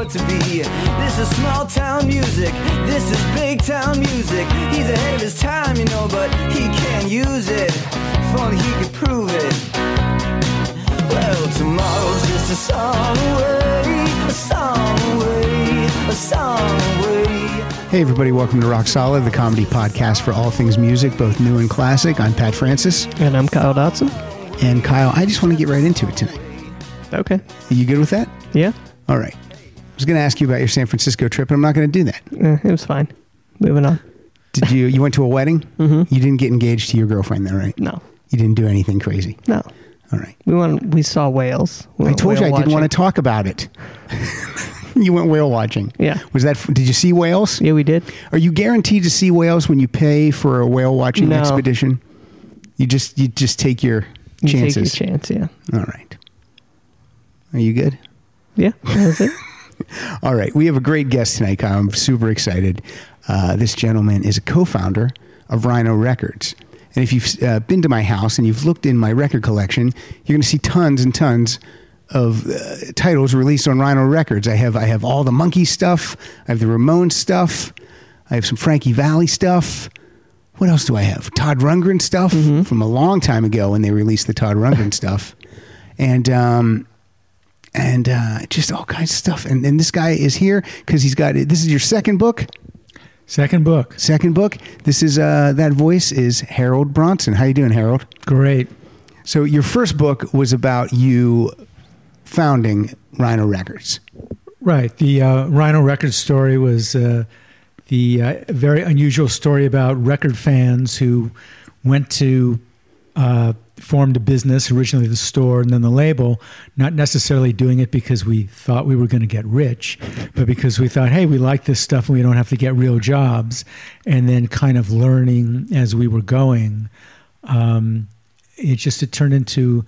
for it to be. This is small town music. This is big town music. He's ahead of his time, you know, but he can't use it. If only he could prove it. Well, tomorrow's just a song away, a song away, a song away. Hey, everybody, welcome to Rock Solid, the comedy podcast for all things music, both new and classic. I'm Pat Francis. And I'm Kyle Dotson. And Kyle, I just want to get right into it tonight. Okay. Are you good with that? Yeah. All right. I was going to ask you about your San Francisco trip, but I'm not going to do that. Eh, it was fine. Moving on. Did you? You went to a wedding. Mm-hmm. You didn't get engaged to your girlfriend, then, right? No. You didn't do anything crazy. No. All right. We went. We saw whales. We I told you I didn't want to talk about it. you went whale watching. Yeah. Was that? Did you see whales? Yeah, we did. Are you guaranteed to see whales when you pay for a whale watching No. expedition? You just you just take your You chances. Take your chance. Yeah. All right. Are you good? Yeah. That's it. All right. We have a great guest tonight, Kyle. I'm super excited. Uh, this gentleman is a co founder of Rhino Records. And if you've uh, been to my house and you've looked in my record collection, you're going to see tons and tons of uh, titles released on Rhino Records. I have I have all the Monkees stuff. I have the Ramones stuff. I have some Frankie Valli stuff. What else do I have? Todd Rundgren stuff from a long time ago when they released the Todd Rundgren stuff, and um, and uh, just all kinds of stuff. And, and this guy is here because he's got this is your second book. Second book. Second book. This is uh, that voice is Harold Bronson. How you doing, Harold? Great. So your first book was about you founding Rhino Records. Right. The uh, Rhino Records story was uh, the uh, very unusual story about record fans who went to uh, formed a business, originally the store and then the label, not necessarily doing it because we thought we were going to get rich, but because we thought, hey, we like this stuff and we don't have to get real jobs. And then kind of learning as we were going. Um, it just it turned into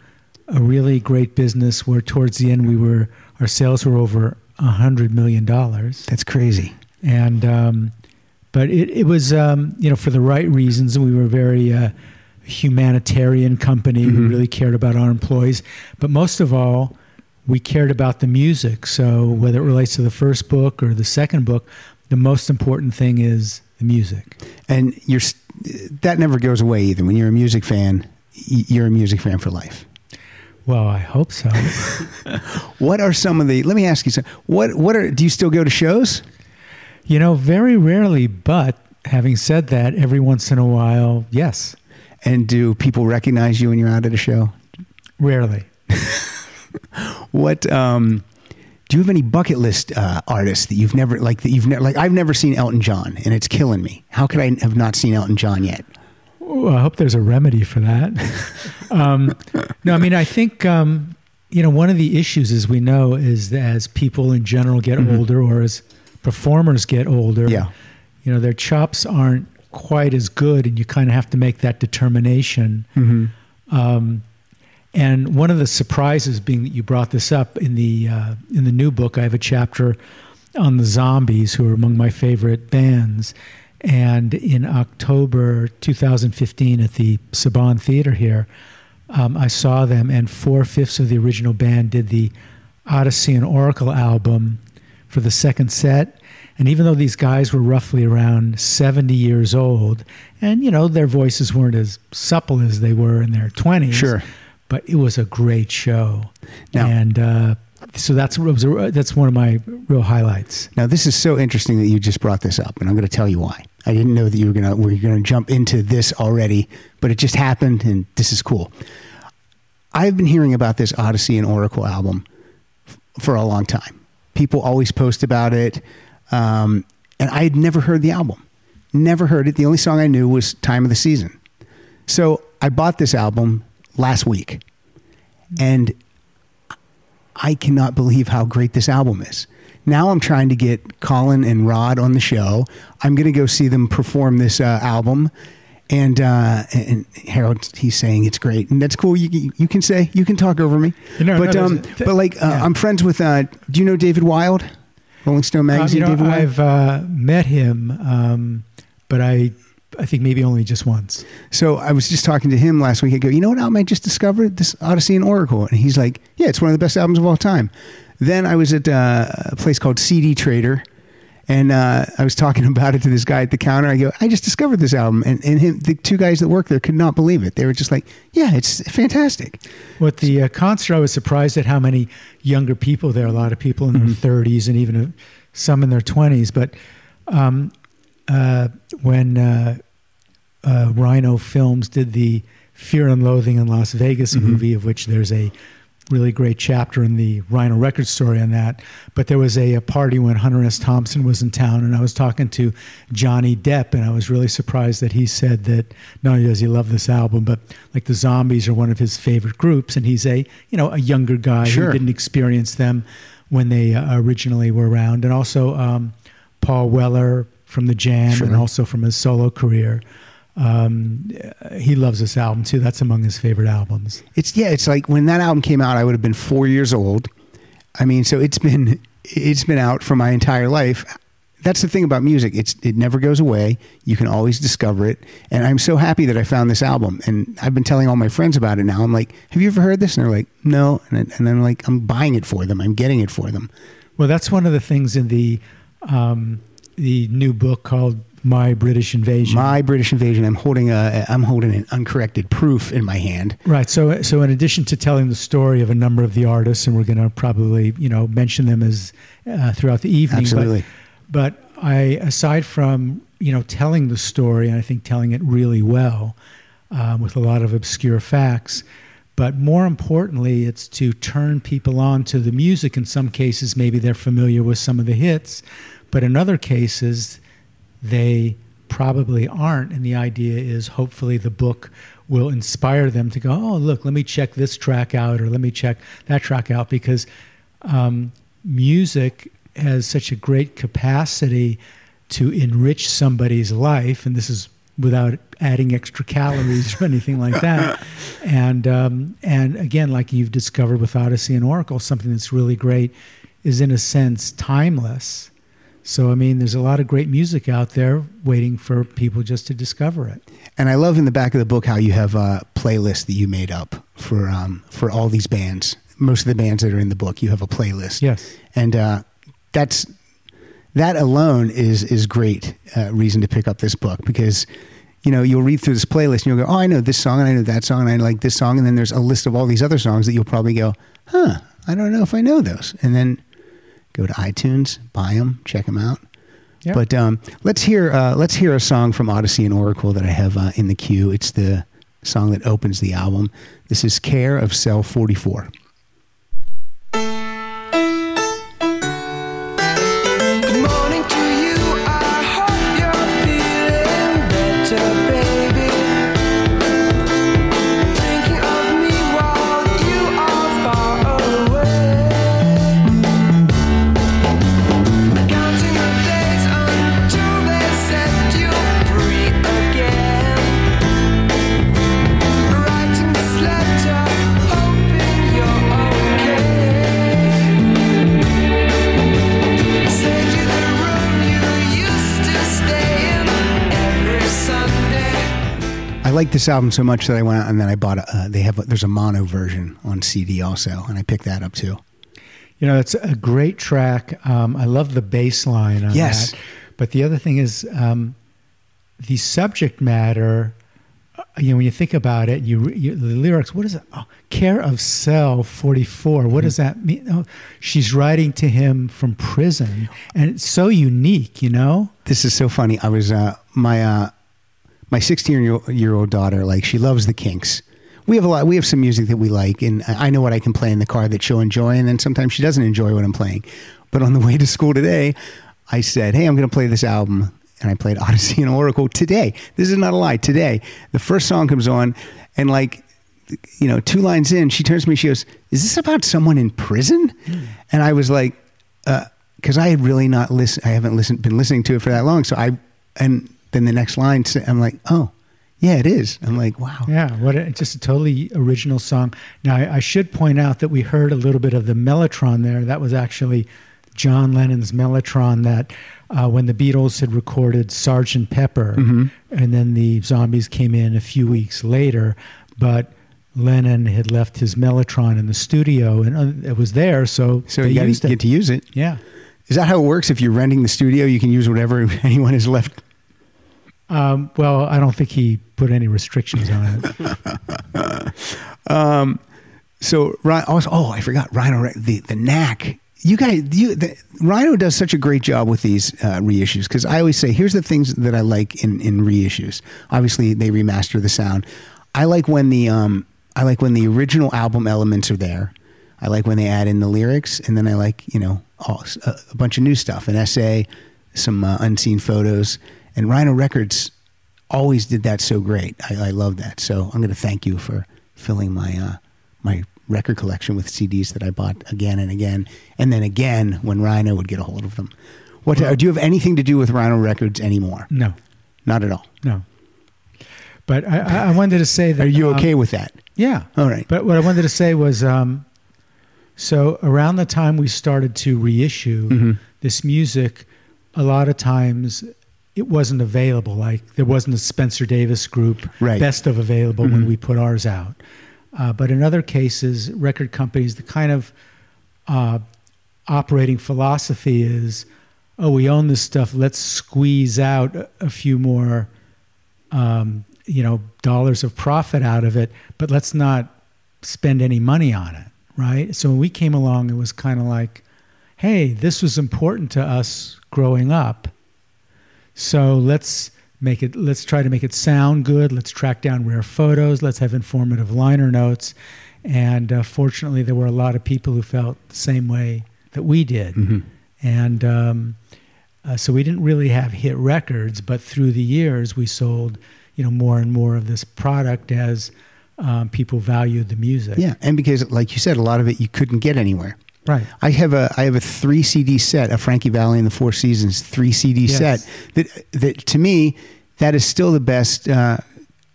a really great business where towards the end we were our sales were over a hundred million dollars That's crazy. and um, but it, it was um, you know for the right reasons and we were very uh, humanitarian company we mm-hmm. really cared about our employees but most of all we cared about the music so whether it relates to the first book or the second book the most important thing is the music And you're that never goes away either. When you're a music fan, you're a music fan for life. well i hope so What are some of the? Let me ask you some. What what are? Do you still go to shows? You know, very rarely, but having said that, every once in a while, yes. And do people recognize you when you're out at a show? Rarely. What um, do you have any bucket list uh, artists that you've never like that you've never like I've never seen Elton John and it's killing me. How could I have not seen Elton John yet? Well, I hope there's a remedy for that. um, no, I mean, I think, um, you know, one of the issues, as we know, is that as people in general get older or as performers get older, Yeah. you know, their chops aren't quite as good, and you kind of have to make that determination. Um, and one of the surprises being that you brought this up in the uh, in the new book, I have a chapter on the Zombies, who are among my favorite bands. And in October 2015 at the Saban Theater here, um, I saw them, and four fifths of the original band did the Odyssey and Oracle album for the second set. And even though these guys were roughly around 70 years old, and you know, their voices weren't as supple as they were in their 20s, Sure. but it was a great show. Now- and uh, so that's it was a, that's one of my real highlights. Now this is so interesting that you just brought this up, and I'm going to tell you why. I didn't know that you were gonna were going to jump into this already, but it just happened, and this is cool. I've been hearing about this Odyssey and Oracle album f- for a long time. People always post about it, um, and I had never heard the album. Never heard it. The only song I knew was "Time of the Season." So I bought this album last week, and I cannot believe how great this album is. Now I'm trying to get Colin and Rod on the show. I'm going to go see them perform this uh, album. And uh, and Harold, he's saying it's great, and that's cool. You you can say you can talk over me, No, no, but there's um, but like uh, yeah. I'm friends with. Uh, do you know David Wild, Rolling Stone Um, magazine? you know, I've uh, met him, um, but I I think maybe only just once. So I was just talking to him last week. I go, you know what album I just discovered? This Odyssey and Oracle. And he's like, yeah, it's one of the best albums of all time. Then I was at uh, a place called CD Trader. And uh, I was talking about it to this guy at the counter. I go, I just discovered this album. And, and him, the two guys that work there could not believe it. They were just like, yeah, it's fantastic. With the uh, concert, I was surprised at how many younger people there. A lot of people in their 30s and even some in their 20s. But um, uh, when uh, uh, Rhino Films did the Fear and Loathing in Las Vegas movie, of which there's a really great chapter in the Rhino record story on that. But there was a, a party when Hunter S. Thompson was in town, and I was talking to Johnny Depp, and I was really surprised that he said that not only does he love this album, but like the Zombies are one of his favorite groups, and he's a you know a younger guy Sure. who didn't experience them when they uh, originally were around, and also um, Paul Weller from the Jam, Sure. and also from his solo career. Um, he loves this album too. That's among his favorite albums. It's yeah, it's like when that album came out, I would have been four years old. I mean, so it's been it's been out for my entire life. That's the thing about music; it's it never goes away. You can always discover it, and I'm so happy that I found this album. And I've been telling all my friends about it now. I'm like, "Have you ever heard this?" And they're like, "No," and and I'm like, "I'm buying it for them. I'm getting it for them." Well, that's one of the things in the um, the new book called My British Invasion. My British Invasion. I'm holding a I'm holding an uncorrected proof in my hand. Right. So, so in addition to telling the story of a number of the artists, and we're going to probably, you know, mention them as uh, throughout the evening. Absolutely. But, but I, aside from you know telling the story, and I think telling it really well, um, with a lot of obscure facts. But more importantly, it's to turn people on to the music. In some cases, maybe they're familiar with some of the hits, but in other cases, they probably aren't. And the idea is hopefully the book will inspire them to go, oh, look, let me check this track out or let me check that track out because um, music has such a great capacity to enrich somebody's life. And this is without adding extra calories or anything like that. And, um, and again, like you've discovered with Odyssey and Oracle, something that's really great is in a sense timeless. So, I mean, there's a lot of great music out there waiting for people just to discover it. And I love in the back of the book how you have a playlist that you made up for um, for all these bands. Most of the bands that are in the book, you have a playlist. Yes. and uh, that's that alone is is great uh, reason to pick up this book because you know you'll read through this playlist and you'll go, oh, I know this song and I know that song and I like this song, and then there's a list of all these other songs that you'll probably go, huh, I don't know if I know those, and then go to iTunes, buy them, check them out. But um, let's hear uh, let's hear a song from Odyssey and Oracle that I have uh, in the queue. It's the song that opens the album. This is "Care of Cell 44." Sunday. I like this album so much that I went out and then I bought a. Uh, they have a, there's a mono version on CD also, and I picked that up too. You know, it's a great track. Um, I love the bass line on Yes. that. But the other thing is um, the subject matter. uh, You know, when you think about it, you, you the lyrics. What is it? Oh, care of cell forty four. What does that mean? Oh, she's writing to him from prison, and it's so unique. You know. This is so funny. I was uh, my uh, my 16 year old daughter. Like she loves the Kinks. We have a lot. We have some music that we like, and I know what I can play in the car that she'll enjoy, and then sometimes she doesn't enjoy what I'm playing. But on the way to school today, I said, "Hey, I'm going to play this album." And I played Odyssey and Oracle today. This is not a lie. Today, the first song comes on, and like you know, two lines in, she turns to me. She goes, "Is this about someone in prison?" And I was like, uh, "Because I had really not listened. I haven't listened, been listening to it for that long." So I, and then the next line, I'm like, "Oh, yeah, it is." I'm like, "Wow." Yeah, what a, just a totally original song. Now, I, I should point out that we heard a little bit of the Mellotron there. That was actually John Lennon's Mellotron that uh, when the Beatles had recorded Sgt. Pepper, Mm-hmm. and then the Zombies came in a few weeks later, but Lennon had left his Mellotron in the studio, and uh, it was there, so So they you got used to it. get to use it. yeah. Is that how it works? If you're renting the studio, you can use whatever anyone has left. Um, well, I don't think he put any restrictions on it. So Rhino, also, oh, I forgot Rhino, the the knack. You guys, you the, Rhino does such a great job with these uh, reissues because I always say, here's the things that I like in in reissues. Obviously, they remaster the sound. I like when the um, I like when the original album elements are there. I like when they add in the lyrics, and then I like you know all, a, a bunch of new stuff, an essay, some uh, unseen photos, and Rhino Records always did that so great. I, I love that. So I'm going to thank you for filling my uh, my record collection with CDs that I bought again and again, and then again when Rhino would get a hold of them. What do you have anything to do with Rhino Records anymore? No, Not at all. no. But I, I wanted to say that. Are you um, okay with that? Yeah. All right. But what I wanted to say was um, so around the time we started to reissue Mm-hmm. this music, a lot of times it wasn't available. Like there wasn't a Spencer Davis group Right. best of available when we put ours out. Uh, but in other cases, record companies, the kind of uh, operating philosophy is, oh, we own this stuff. Let's squeeze out a, a few more, um, you know, dollars of profit out of it, but let's not spend any money on it, right? So when we came along, it was kind of like, hey, this was important to us growing up. So let's make it let's try to make it sound good. Let's track down rare photos. Let's have informative liner notes. And uh, fortunately there were a lot of people who felt the same way that we did. And um, uh, so we didn't really have hit records but through the years we sold you know more and more of this product as um, people valued the music. Yeah, and because like you said, a lot of it you couldn't get anywhere. Right I have a I have a three CD set, a Frankie Valli and the Four Seasons three CD Yes. set that that to me that is still the best uh,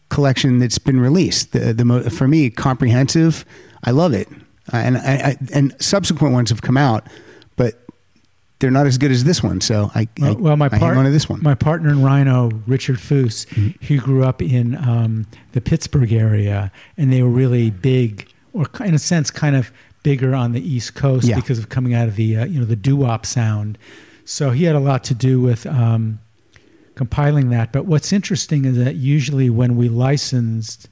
collection that's been released. The the mo- for me comprehensive. I love it, uh, and I, I and subsequent ones have come out, but they're not as good as this one. So I I, Well, well, my I hang part, on this one. my partner in Rhino, Richard Foos, he grew up in um, the Pittsburgh area, and they were really big, or in a sense, kind of bigger on the East Coast Yeah. because of coming out of the uh, you know the doo wop sound. So he had a lot to do with um, compiling that. But what's interesting is that usually when we licensed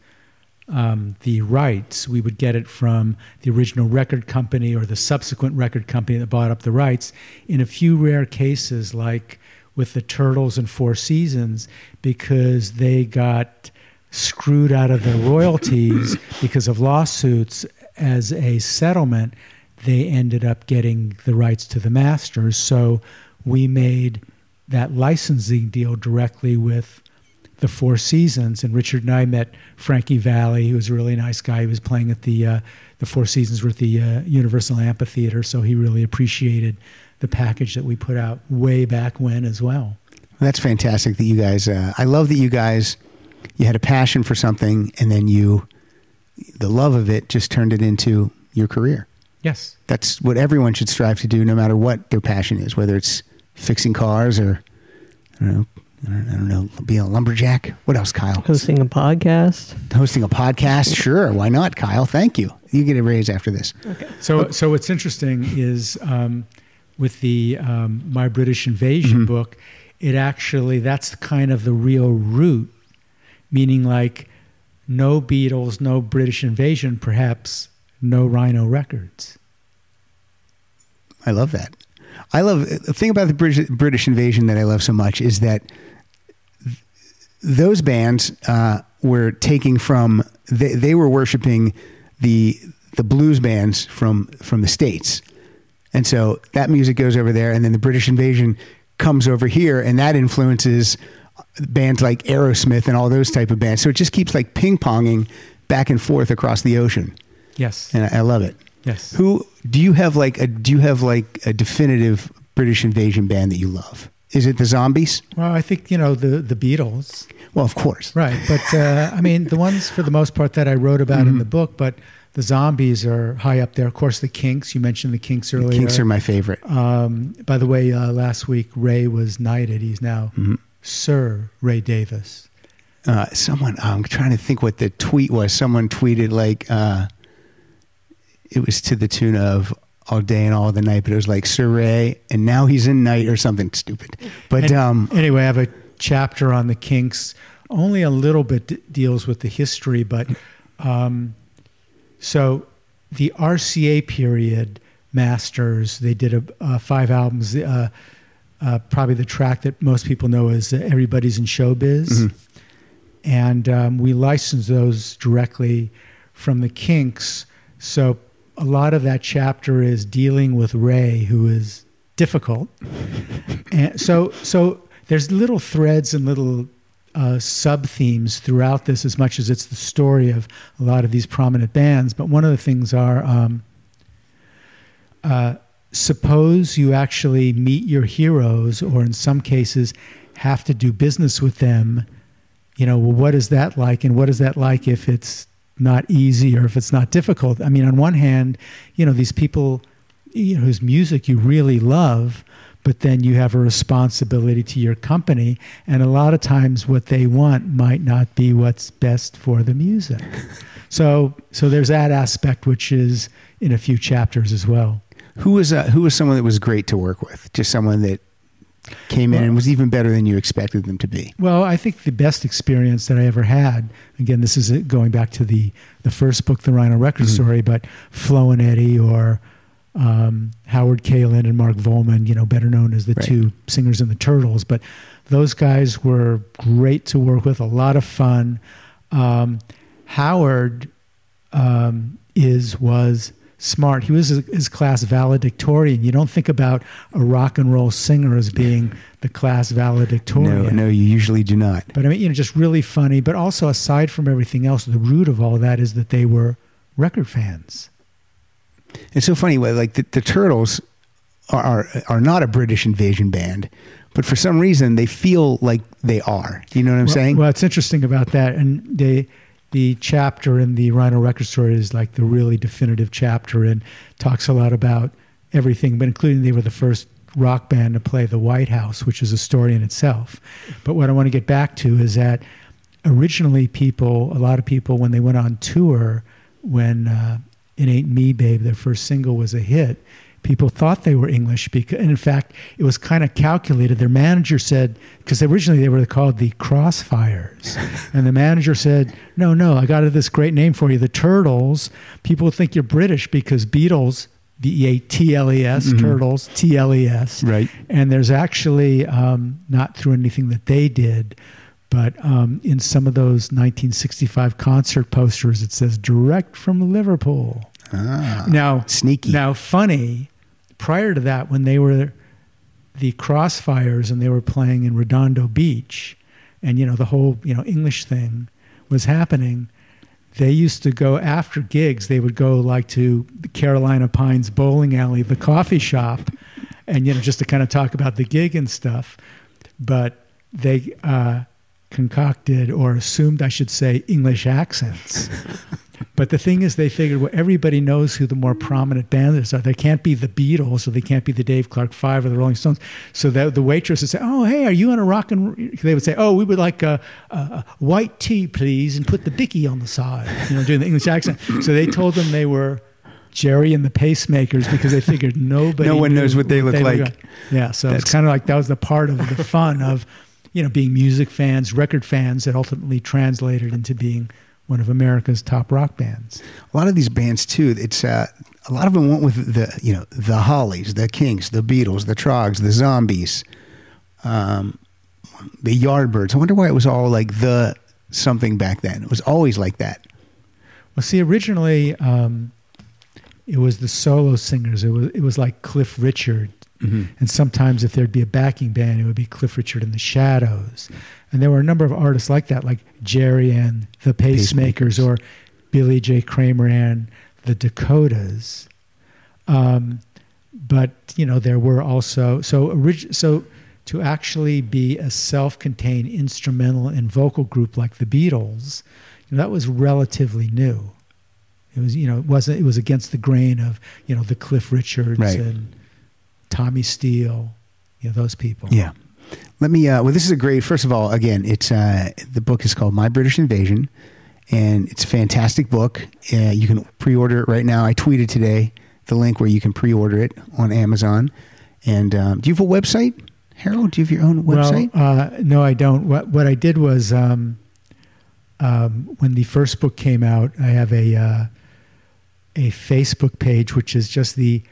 um, the rights, we would get it from the original record company or the subsequent record company that bought up the rights. In a few rare cases, like with the Turtles and Four Seasons, because they got screwed out of their royalties because of lawsuits as a settlement, they ended up getting the rights to the masters. So we made that licensing deal directly with the Four Seasons. And Richard and I met Frankie Valli, who was a really nice guy. He was playing at the uh, the Four Seasons were at the uh, Universal Amphitheater, so he really appreciated the package that we put out way back when as well. That's fantastic that you guys. Uh, I love that you guys. You had a passion for something, and then you, the love of it, just turned it into your career. Yes. That's what everyone should strive to do, no matter what their passion is, whether it's fixing cars or I don't know, I don't, I don't know, being a lumberjack. What else, Kyle? Hosting a podcast. Hosting a podcast? Sure, why not, Kyle? Thank you. You get a raise after this. Okay. So, so what's interesting is um, with the um, My British Invasion book, it actually that's kind of the real root, meaning like no Beatles, no British Invasion, perhaps no Rhino Records. I love that. I love the thing about the British, British invasion that I love so much is that th- those bands uh, were taking from they, they were worshiping the the blues bands from from the states, and so that music goes over there, and then the British invasion comes over here, and that influences bands like Aerosmith and all those type of bands. So it just keeps like ping ponging back and forth across the ocean, Yes. and I, I love it. Yes. Who do you have like a do you have like a definitive British invasion band that you love? Is it the Zombies? Well, I think you know the the Beatles, Well, of course. right? But uh, I mean, the ones for the most part that I wrote about in the book. But the Zombies are high up there. Of course, the Kinks. You mentioned the Kinks earlier. The Kinks are my favorite. Um, by the way, uh, last week Ray was knighted. He's now Mm-hmm. Sir Ray Davies. Uh, someone, I'm trying to think what the tweet was. Someone tweeted like, uh, it was to the tune of all day and all the night, but it was like Sir Ray, and now he's in night or something stupid. But And um, anyway, I have a chapter on the Kinks. Only a little bit d- deals with the history, but um, so the RCA period masters. They did a, uh, five albums. Uh, uh, probably the track that most people know is "Everybody's in Showbiz," and um, we licensed those directly from the Kinks. So a lot of that chapter is dealing with Ray, who is difficult. and so, so there's little threads and little uh, sub themes throughout this, as much as it's the story of a lot of these prominent bands. But one of the things are. Um, uh, suppose you actually meet your heroes, or in some cases, have to do business with them. You know, well, what is that like, and what is that like if it's not easy or if it's not difficult? I mean, on one hand, you know, these people, you know, whose music you really love, but then you have a responsibility to your company, and a lot of times what they want might not be what's best for the music. so, so there's that aspect which is in a few chapters as well. Who was uh, who was someone that was great to work with? Just someone that came in and was even better than you expected them to be. Well, I think the best experience that I ever had, again, this is going back to the, the first book, The Rhino Record Story, but Flo and Eddie or um, Howard Kaylan and Mark Volman, you know, better known as the Right. two singers in the Turtles. But those guys were great to work with, a lot of fun. Um, Howard um, is was smart. He was his class valedictorian. You don't think about a rock and roll singer as being the class valedictorian. No, no, you usually do not. But I mean, you know, just really funny. But also, aside from everything else, the root of all that is that they were record fans. It's so funny. Like the, the Turtles are, are are not a British invasion band, but for some reason they feel like they are. You know what I'm well, saying? Well, it's interesting about that, and they. The chapter in the Rhino Record Story is like the really definitive chapter and talks a lot about everything, but including they were the first rock band to play the White House, which is a story in itself. But what I want to get back to is that originally people, a lot of people, when they went on tour, when uh, "It Ain't Me, Babe," their first single was a hit, people thought they were English because, and in fact, it was kind of calculated. Their manager said, because originally they were called the Crossfires, and the manager said, "No, no, I got this great name for you, the Turtles. People think you're British because Beatles." B E A T L E S, Turtles, T L E S. Right. And there's actually, um, not through anything that they did, but um, in some of those 1965 concert posters, it says direct from Liverpool. ah, Now, sneaky. Now, funny, prior to that, when they were the Crossfires and they were playing in Redondo Beach, and you know the whole you know English thing was happening, they used to go after gigs. They would go like to the Carolina Pines bowling alley, the coffee shop, and you know just to kind of talk about the gig and stuff. But they uh, concocted or assumed, I should say, English accents. But the thing is, they figured well, everybody knows who the more prominent bands are. They can't be the Beatles, or they can't be the Dave Clark Five or the Rolling Stones. So the, the waitress would say, "Oh, hey, are you on a rock and?" They would say, "Oh, we would like a, a, white tea, please, and put the bicky on the side." You know, doing the English accent. So they told them they were Gerry and the Pacemakers because they figured nobody, No one knows what they look like. Yeah, so it's kind of like that was the part of the fun of, you know, being music fans, record fans that ultimately translated into being one of America's top rock bands. a lot of these bands too. It's uh, a lot of them went with the you know the Hollies, the Kinks, the Beatles, the Troggs, the Zombies, um, the Yardbirds. I wonder why it was all like the something back then. It was always like that. Well, see, originally um, it was the solo singers. It was it was like Cliff Richard, and sometimes if there'd be a backing band, it would be Cliff Richard and the Shadows. And there were a number of artists like that, like Gerry and the Pacemakers, Pacemakers. or Billy J. Kramer and the Dakotas. Um, but you know there were also so orig- so to actually be a self-contained instrumental and vocal group like the Beatles, you know, that was relatively new. It was you know it wasn't it was against the grain of you know the Cliff Richards Right. and Tommy Steele, you know those people. Yeah. Let me. Uh, well, this is a great. First of all, again, it's uh, the book is called My British Invasion, and it's a fantastic book. Uh, you can pre-order it right now. I tweeted today the link where you can pre-order it on Amazon. And um, do you have a website, Harold? Do you have your own website? Well, uh, no, I don't. What what I did was um, um, when the first book came out, I have a uh, a Facebook page which is just the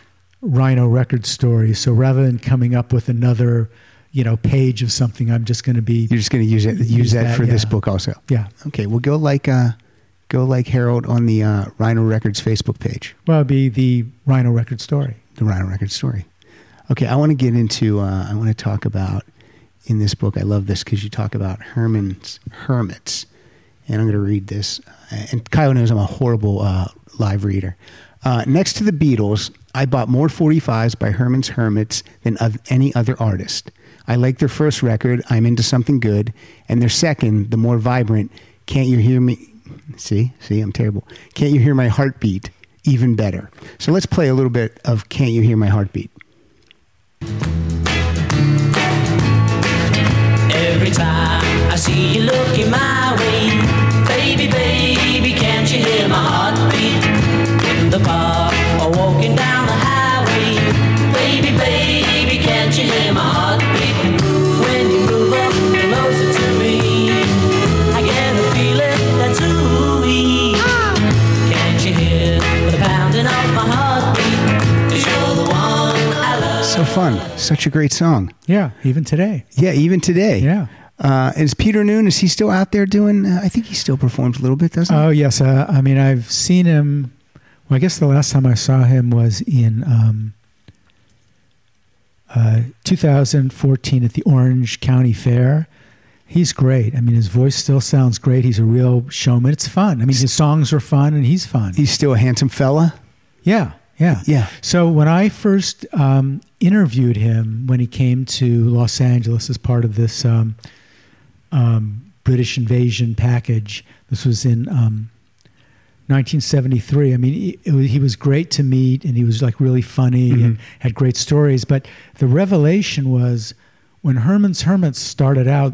Rhino record story. So rather than coming up with another, you know, page of something, I'm just going to be You're just going to use it. Use, Use that, that, for this book also. yeah. Okay. Well, go like uh, go like Harold on the uh, Rhino Records Facebook page. Well, it'd be the Rhino record story. the Rhino Record story. Okay, I want to get into. Uh, I want to talk about in this book. I love this because you talk about Herman's hermits, and I'm going to read this. And Kyle knows I'm a horrible uh, live reader. Uh, next to the Beatles, I bought more 45s by Herman's Hermits than of any other artist. I like their first record, I'm into something good, and their second, the more vibrant, Can't You Hear Me? See, see, I'm terrible. Can't You Hear My Heartbeat? Even better. So let's play a little bit of Can't You Hear My Heartbeat? Every time I see you looking my fun. Such a great song. Yeah, even today. Yeah, even today. Yeah. Uh, is Peter Noone, is he still out there doing, uh, I think he still performs a little bit, doesn't he? Oh yes, uh, I mean I've seen him. Well, I guess the last time I saw him was in um, uh, 2014 at the Orange County Fair. He's great. I mean, his voice still sounds great. He's a real showman. It's fun. I mean, his songs are fun, and he's fun. He's still a handsome fella. Yeah, yeah, Yeah. So when I first um, interviewed him when he came to Los Angeles as part of this um, um, British invasion package, this was in um, 1973. I mean, he, it was, he was great to meet, and he was like really funny and had great stories. But the revelation was when Herman's Hermits started out.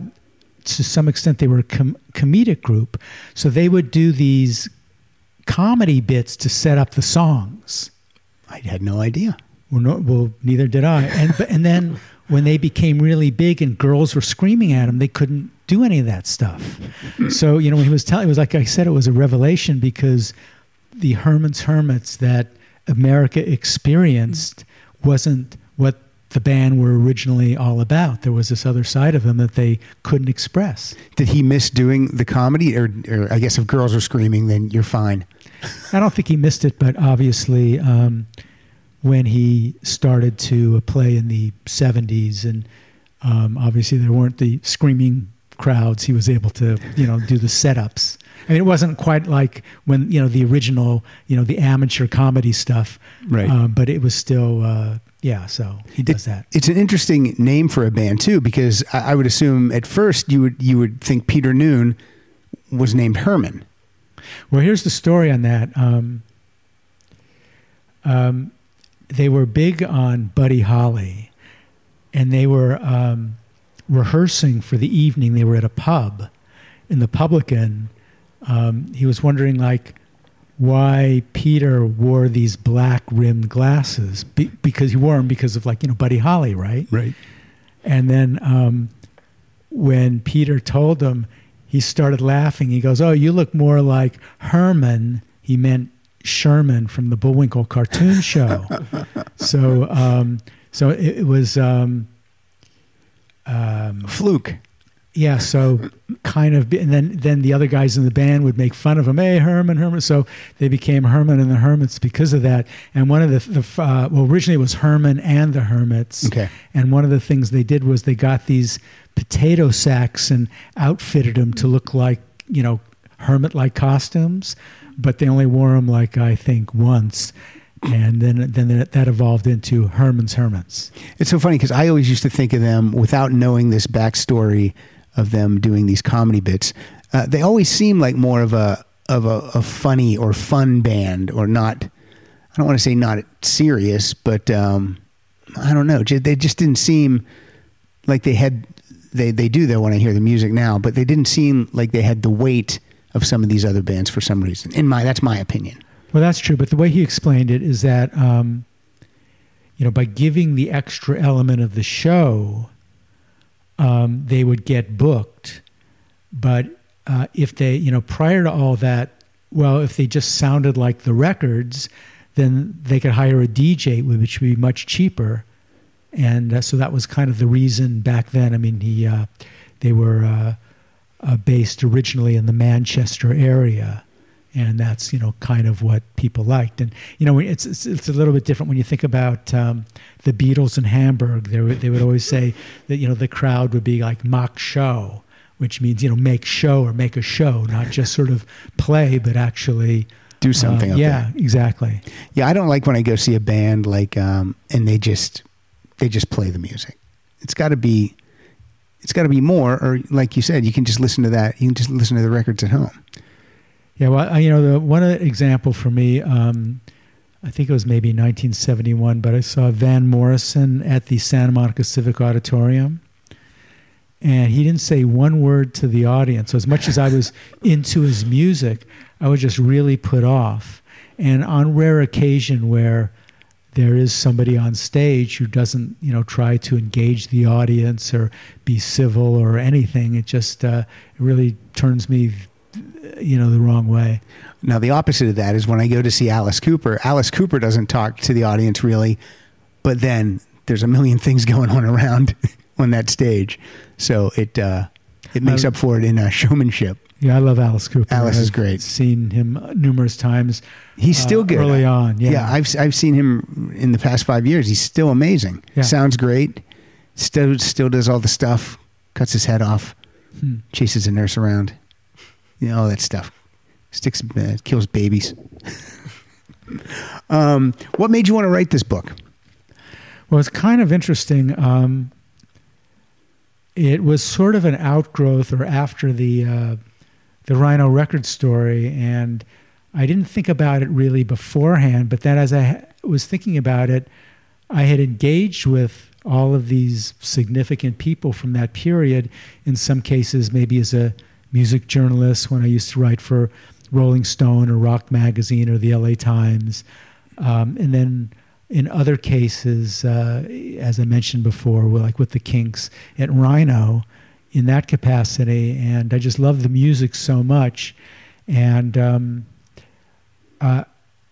To some extent, they were a com- comedic group, so they would do these comedy bits to set up the songs. I had no idea. Well, no, well neither did I. And but, and then when they became really big and girls were screaming at them, they couldn't do any of that stuff. So you know, when he was telling, it was like I said, it was a revelation because the Herman's Hermits that America experienced wasn't what the band were originally all about. There was this other side of them that they couldn't express. Did he miss doing the comedy? Or, or I guess if girls are screaming, then you're fine. I don't think he missed it, but obviously, um, when he started to play in the 70s, and um, obviously there weren't the screaming crowds, he was able to, you know, do the setups. I mean, it wasn't quite like when, you know, the original, you know, the amateur comedy stuff. Right. Um, but it was still, uh, yeah, so he does that. It's an interesting name for a band too, because I, I would assume at first you would you would think Peter Noone was named Herman. Well, here's the story on that. Um, um, they were big on Buddy Holly, and they were um, rehearsing for the evening. They were at a pub, and the publican, um, he was wondering like why Peter wore these black rimmed glasses Be- because he wore them because of like you know Buddy Holly, right? Right. And then um, when Peter told him, he started laughing. He goes, "Oh, you look more like Herman." He meant Sherman from the Bullwinkle cartoon show. so, um, so it, it was, um, um, Fluke. yeah. So kind of, and then then the other guys in the band would make fun of him. Hey, Herman, Herman. So they became Herman and the Hermits because of that. And one of the, the uh, well, originally it was Herman and the Hermits. Okay. And one of the things they did was they got these potato sacks and outfitted them to look like, you know, hermit like costumes, but they only wore them like I think once. And then then that, evolved into Herman's Hermits. It's so funny because I always used to think of them without knowing this backstory of them doing these comedy bits. Uh, they always seem like more of a of a, a funny or fun band or not. I don't want to say not serious, but um, I don't know. They just didn't seem like they had. They they do though when I hear the music now, but they didn't seem like they had the weight of some of these other bands for some reason. In my that's my opinion. Well, that's true. But the way he explained it is that, um, you know, by giving the extra element of the show, um, they would get booked. But uh, if they, you know, prior to all that, well, if they just sounded like the records, then they could hire a DJ, which would be much cheaper. And uh, so that was kind of the reason back then. I mean, he, uh, they were uh, based originally in the Manchester area and that's you know kind of what people liked and you know it's it's, it's a little bit different when you think about um, the Beatles in Hamburg they would, they would always say that you know the crowd would be like mock show which means you know make show or make a show not just sort of play but actually Do something uh, yeah there. exactly Yeah, I don't like when I go see a band like um, and they just they just play the music. It's got to be it's got to be more or like you said, you can just listen to that. You can just listen to the records at home. Yeah, well, I- you know, the one example for me, um, I think it was maybe 1971, but I saw Van Morrison at the Santa Monica Civic Auditorium, and he didn't say one word to the audience. So as much as I was into his music, I was just really put off. And on rare occasion where there is somebody on stage who doesn't, you know, try to engage the audience or be civil or anything, it just uh, it really turns me you know the wrong way Now the opposite of that is when I go to see Alice Cooper. Alice Cooper doesn't talk to the audience really, but then there's a million things going on around on that stage, so it uh, it makes Um, up for it in uh, showmanship. Yeah i love alice cooper Alice is I've great. seen him numerous times He's uh, still good early on yeah, I've I've seen him in the past five years. He's still amazing. Yeah. Sounds great. Still still does all the stuff. Cuts his head off. Hmm. Chases a nurse around. You know all that stuff. Sticks uh, kills babies. um, what made you want to write this book? well it's kind of interesting um, it was sort of an outgrowth or after the uh, the rhino record story and i didn't think about it really beforehand but then as i was thinking about it I had engaged with all of these significant people from that period, in some cases, maybe as a music journalist when I used to write for Rolling Stone or Rock Magazine or the LA Times. Um, and then in other cases, uh, as I mentioned before, like with the Kinks at Rhino in that capacity. And I just love the music so much. And um, uh,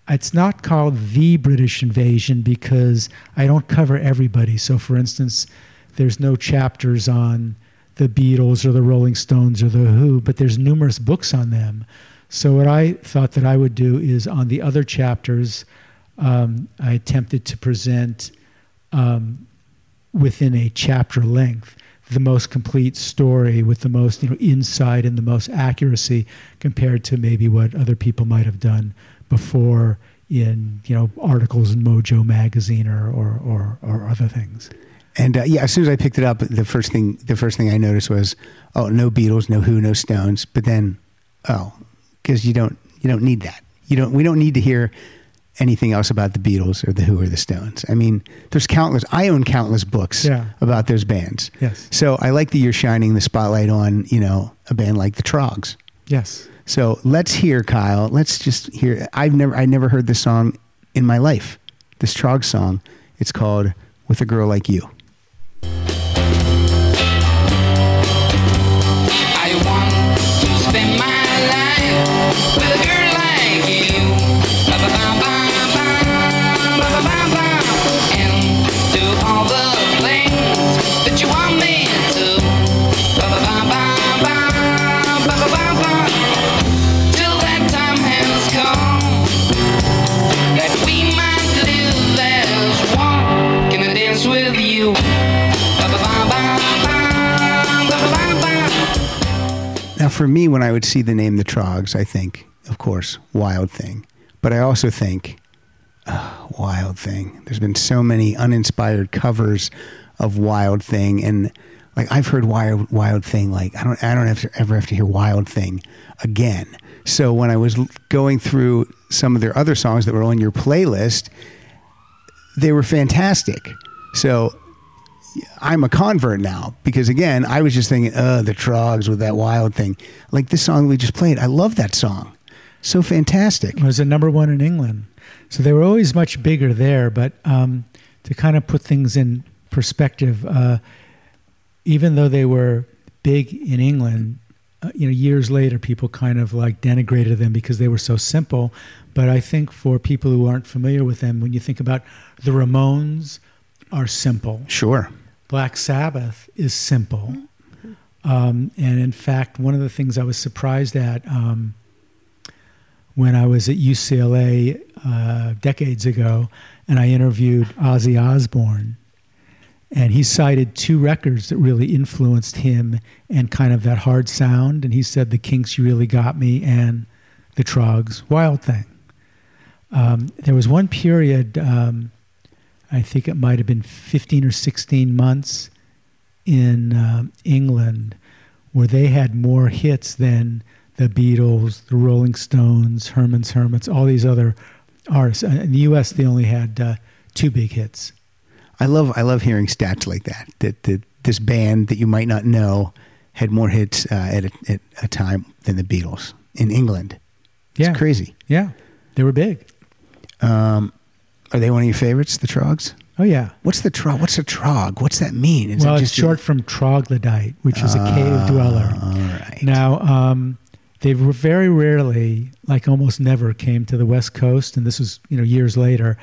it's not called the British invasion because I don't cover everybody. So, for instance, there's no chapters on the Beatles or the Rolling Stones or the Who, but there's numerous books on them. So, what I thought that I would do is on the other chapters, um, I attempted to present um, within a chapter length the most complete story with the most you know insight and the most accuracy compared to maybe what other people might have done before in you know articles in Mojo magazine or or or, or other things. And uh, yeah, as soon as I picked it up, the first thing the first thing I noticed was, oh, no Beatles, no Who, no Stones. But then, oh, because you don't you don't need that. You don't. We don't need to hear anything else about the Beatles or the Who or the Stones. I mean, there's countless. I own countless books Yeah. about those bands. Yes. So I like that you're shining the spotlight on you know a band like the Troggs. Yes. So let's hear Kyle. Let's just hear. I've never I never heard this song in my life. This Trogg song. It's called "With a Girl Like You." For me, when I would see the name the Troggs, I think, of course, Wild Thing. But I also think, ah, Wild Thing. There's been so many uninspired covers of Wild Thing. And like I've heard Wild Wild Thing. Like I don't I don't have to, ever have to hear Wild Thing again. So when I was going through some of their other songs that were on your playlist, they were fantastic. So I'm a convert now because again, I was just thinking, uh, the Troggs with that Wild Thing. Like this song we just played, I love that song. So fantastic. It was a number one in England. So they were always much bigger there. But um, to kind of put things in perspective, uh, even though they were big in England, uh, you know, years later, people kind of like denigrated them because they were so simple. But I think for people who aren't familiar with them, when you think about the Ramones, are simple. Sure. Black Sabbath is simple. Um, and in fact, one of the things I was surprised at um, when I was at UCLA uh, decades ago and I interviewed Ozzy Osbourne, and he cited two records that really influenced him and kind of that hard sound. And he said, The Kinks, Really Got Me, and The Troggs, Wild Thing. Um, there was one period. Um, I think it might have been 15 or 16 months in um, England where they had more hits than the Beatles, the Rolling Stones, Herman's Hermits, all these other artists. Uh, In the U.S., they only had uh, two big hits. I love I love hearing stats like that. That, that this band that you might not know had more hits uh, at, a, at a time than the Beatles in England. It's Yeah. crazy. Yeah, they were big. Um, are they one of your favorites, the Troggs? Oh yeah. What's the trog? What's a trog? What's that mean? Is well, it it's short from troglodyte, which is a cave dweller. All right. Now, um, they were very rarely, like almost never, came to the West Coast, and this was you know years later.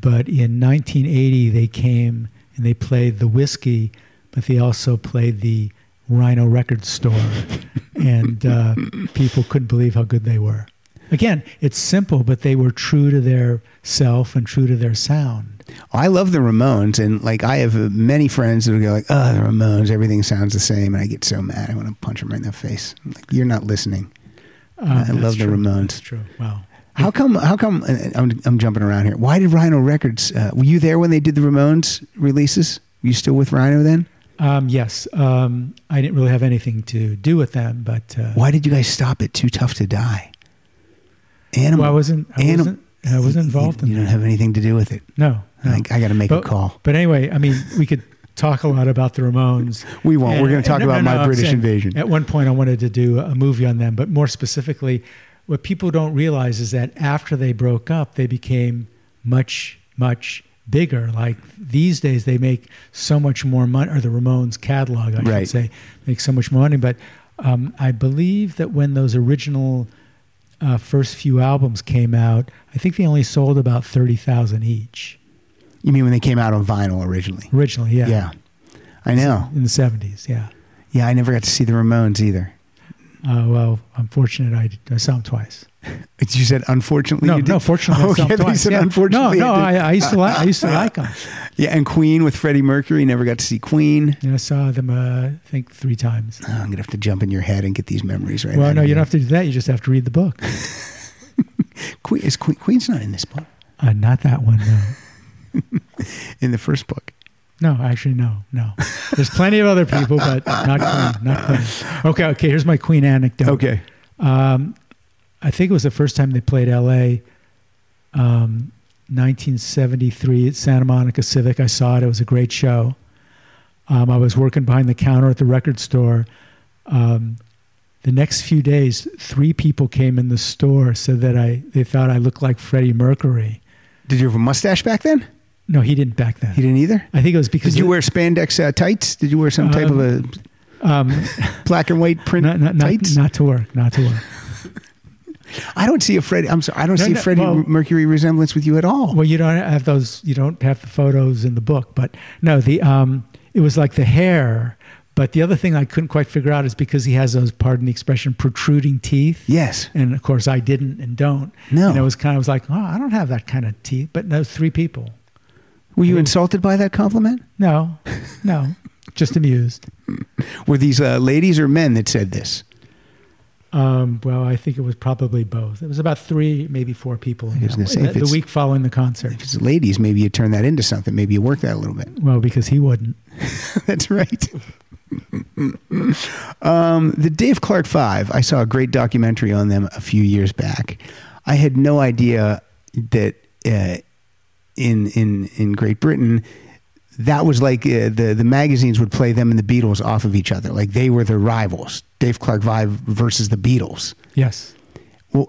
But in 1980, they came and they played the Whisky, but they also played the Rhino Record Store, and uh, people couldn't believe how good they were. Again, it's simple, but they were true to their self and true to their sound. I love the Ramones, and like I have uh, many friends that will go like, "Oh, the Ramones, everything sounds the same," and I get so mad. I want to punch them right in the face. I'm like, you're not listening. Um, I love the. Ramones. That's true. Wow. How come? How come? uh, I'm, I'm jumping around here. Why did Rhino Records? Uh, were you there when they did the Ramones releases? Were you still with Rhino then? Um, yes, um, I didn't really have anything to do with them, but uh, Why did you guys stop at Too Tough to Die? Animal. well, I wasn't. I Anim- wasn't. I wasn't involved You, in don't have anything to do with it. No, no. I, I got to make but, a call. But anyway, I mean, we could talk a lot about the Ramones. We won't. We're gonna talk about My I'm British saying Invasion. At one point, I wanted to do a movie on them, but more specifically, what people don't realize is that after they broke up, they became much, much bigger. Like these days, they make so much more money, or the Ramones catalog, I Right. should say, make so much more money. But um, I believe that when those original uh, first few albums came out, I think they only sold about 30,000 each. You mean when they came out on vinyl originally? Originally, yeah. Yeah, I know. In the 70s, yeah. Yeah, I never got to see the Ramones either. Uh, well, I'm fortunate I, I saw them twice. You said unfortunately. No, you did? no, fortunately them they twice. said yeah. unfortunately. No, no, I. I used to like I used to like them. yeah, and Queen with Freddie Mercury. Never got to see Queen. And I saw them, uh, I think, three times. Oh, I'm gonna have to jump in your head and get these memories right. well, no, you don't have to do that. You just have to read the book. Queen is Queen, Queen's not in this book. Uh, not that one, no. In the first book. No, actually, no, no. There's plenty of other people, but not Queen, not Queen. Okay, okay. Here's my Queen anecdote. Okay. Um, I think it was the first time they played L.A. Um, 1973 at Santa Monica Civic. I saw it. It was a great show. Um, I was working behind the counter at the record store. Um, the next few days, three people came in the store said that I they thought I looked like Freddie Mercury. Did you have a mustache back then? No, he didn't back then. He didn't either. I think it was because Did you the- wear spandex uh, tights? Did you wear some type of a um, black and white print not, not, not, tights? not to work, not to work. I don't see a Freddie. I'm sorry. I don't No, see no, a Freddie well- Mercury resemblance with you at all. Well, you don't have those. You don't have the photos in the book, but no, the um, it was like the hair. But the other thing I couldn't quite figure out is because he has those, pardon the expression, protruding teeth. yes. And of course, I didn't and don't. No. And it was kind of I was like, oh, I don't have that kind of teeth. But those three people. Were you insulted by that compliment? No, no, just amused. Were these uh, ladies or men that said this? Um, well, I think it was probably both. It was about three, maybe four people. I was gonna say, the, the week following the concert. If it's ladies, maybe you turn that into something. Maybe you work that a little bit. Well, because he wouldn't. That's right. um, the Dave Clark Five. I saw a great documentary on them a few years back. I had no idea that uh, in in in Great Britain that was like uh, the the magazines would play them and the Beatles off of each other, like they were their rivals. Dave Clark Five versus the Beatles. Yes. Well,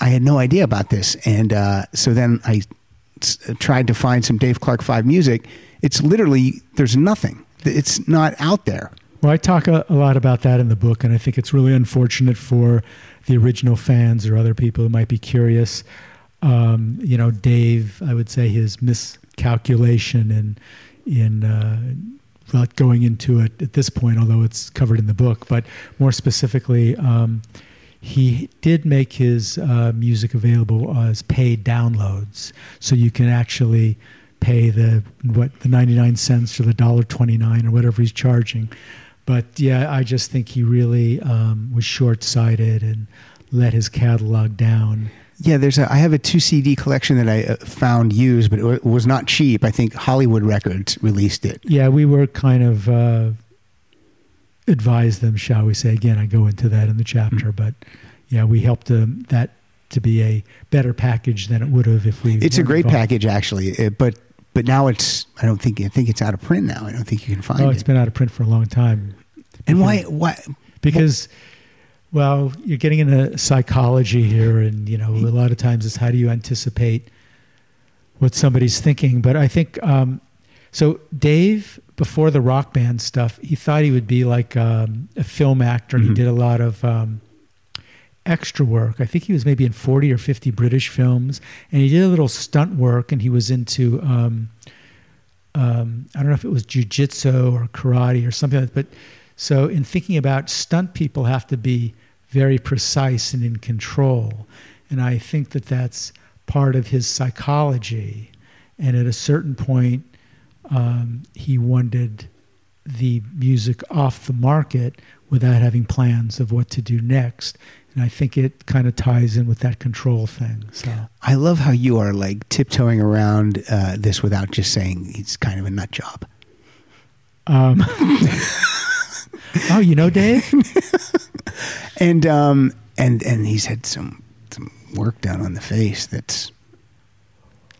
I had no idea about this, and uh, so then I s- tried to find some Dave Clark Five music. It's literally there's nothing. It's not out there. Well, I talk a, a lot about that in the book, and I think it's really unfortunate for the original fans or other people who might be curious. Um, you know, Dave, I would say his miscalculation and in uh, not going into it at this point, although it's covered in the book, but more specifically, um, he did make his uh, music available as paid downloads, so you can actually pay the what the ninety nine cents or the dollar twenty nine or whatever he's charging. But yeah, I just think he really um, was short sighted and let his catalog down. Yeah, there's a. I have a two CD collection that I uh, found used, but it was not cheap. I think Hollywood Records released it. Yeah, we were kind of uh, advised them, shall we say? Again, I go into that in the chapter, but yeah, we helped um, that to be a better package than it would have if we. It's a great involved. package, actually. It, but but now it's. I don't think. I think it's out of print now. I don't think you can find Oh, it. it's been out of print for a long time. and why? Why? because well you're getting into psychology here and you know a lot of times it's how do you anticipate what somebody's thinking? But i think um, so dave before the rock band stuff he thought he would be like um, a film actor. He did a lot of um, extra work. I think he was maybe in 40 or 50 british films. And he did a little stunt work and he was into um, um, I don't know if it was jujitsu or karate or something like that. But so in thinking about stunt people have to be very precise and in control. And I think that that's part of his psychology. And at a certain point, um, he wanted the music off the market without having plans of what to do next. And I think it kind of ties in with that control thing. So I love how you are like tiptoeing around uh, this without just saying he's kind of a nut job. Um, oh, you know, Dave? And um and and he's had some some work done on the face. That's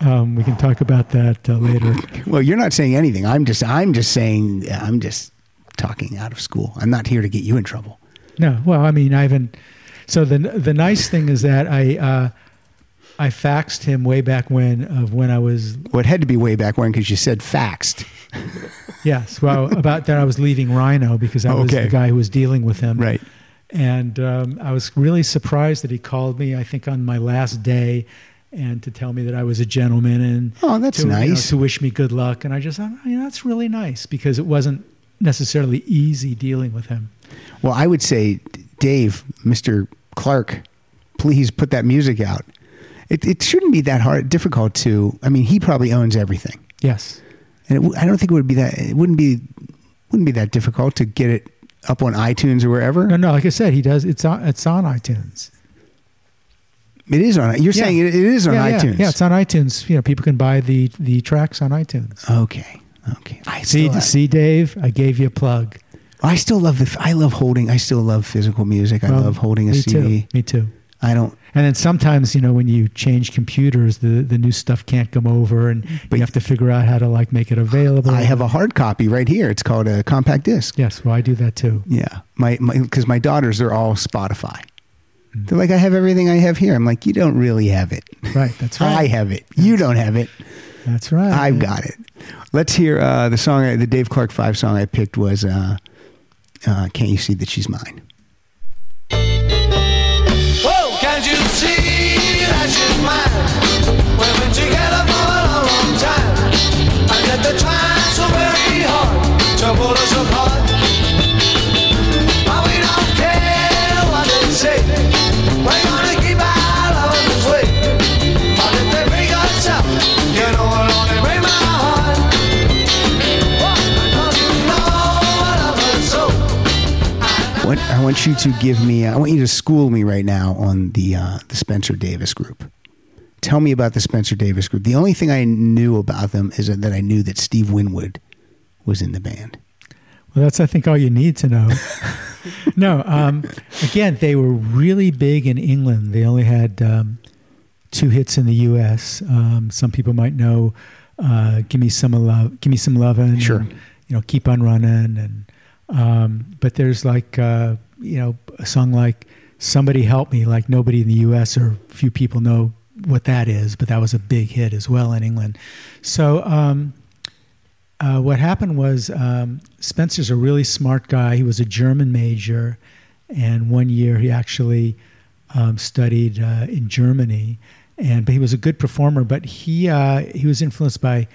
Um, we can talk about that uh, later. well, you're not saying anything. I'm just I'm just saying I'm just talking out of school. I'm not here to get you in trouble. No, well, I mean, I haven't. So the the nice thing is that I uh, I faxed him way back when of when I was Well, it had to be way back when because you said faxed. yes, well about that I was leaving Rhino because I was Okay. the guy who was dealing with him. Right. And um, I was really surprised that he called me. I think on my last day. And to tell me that I was a gentleman and Oh, that's to, you know, nice. to wish me good luck, and I just thought, that's really nice because it wasn't necessarily easy dealing with him. Well, I would say, Dave, Mr. Clark, please put that music out. It, it shouldn't be that hard, difficult to. I mean, he probably owns everything, Yes, and it, I don't think it would be that. It wouldn't be wouldn't be that difficult to get it up on iTunes or wherever. No, no. Like I said, he does. It's on. It's on iTunes. It is on. ITunes. You're Yeah. saying it, it is on yeah, yeah. iTunes. Yeah, it's on iTunes. You know, people can buy the the tracks on iTunes. okay. Okay. I See, still, see, Dave, I gave you a plug. I still love the. I love holding. I still love physical music. I Well, love holding a me CD. Too. Me too. I don't. And then sometimes, you know, when you change computers, the the new stuff can't come over, and But- you have to figure out how to like make it available. I have a hard copy right here. It's called a compact disc. Yes, well, I do that too. Yeah, my because my, daughters they're all Spotify. Mm-hmm. They're like, I have everything I have here. I'm like, you don't really have it. Right. That's right. I have it. You don't have it. That's right. I've got it. Let's hear uh, the song. The Dave Clark Five song I picked was uh, uh, "Can't You See That She's Mine." I want you to give me, I want you to school me right now on the uh, the Spencer Davis Group. Tell me about the Spencer Davis Group. The only thing I knew about them is that I knew that Steve Winwood was in the band. Well, that's I think all you need to know. no, um, again, they were really big in England. They only had um, two hits in the U.S. Um, some people might know uh, "Give Me Some Love," "Give Me Some Lovin'," Sure. and, you know, "Keep on Running," and um, but there's like uh, you know a song like "Somebody Help Me," like nobody in the U.S. or few people know what that is, but that was a big hit as well in England. So. Uh, what happened was um, Spencer's a really smart guy. He was a German major, and one year he actually um, studied uh, in Germany. And but he was a good performer. But he uh, he was influenced by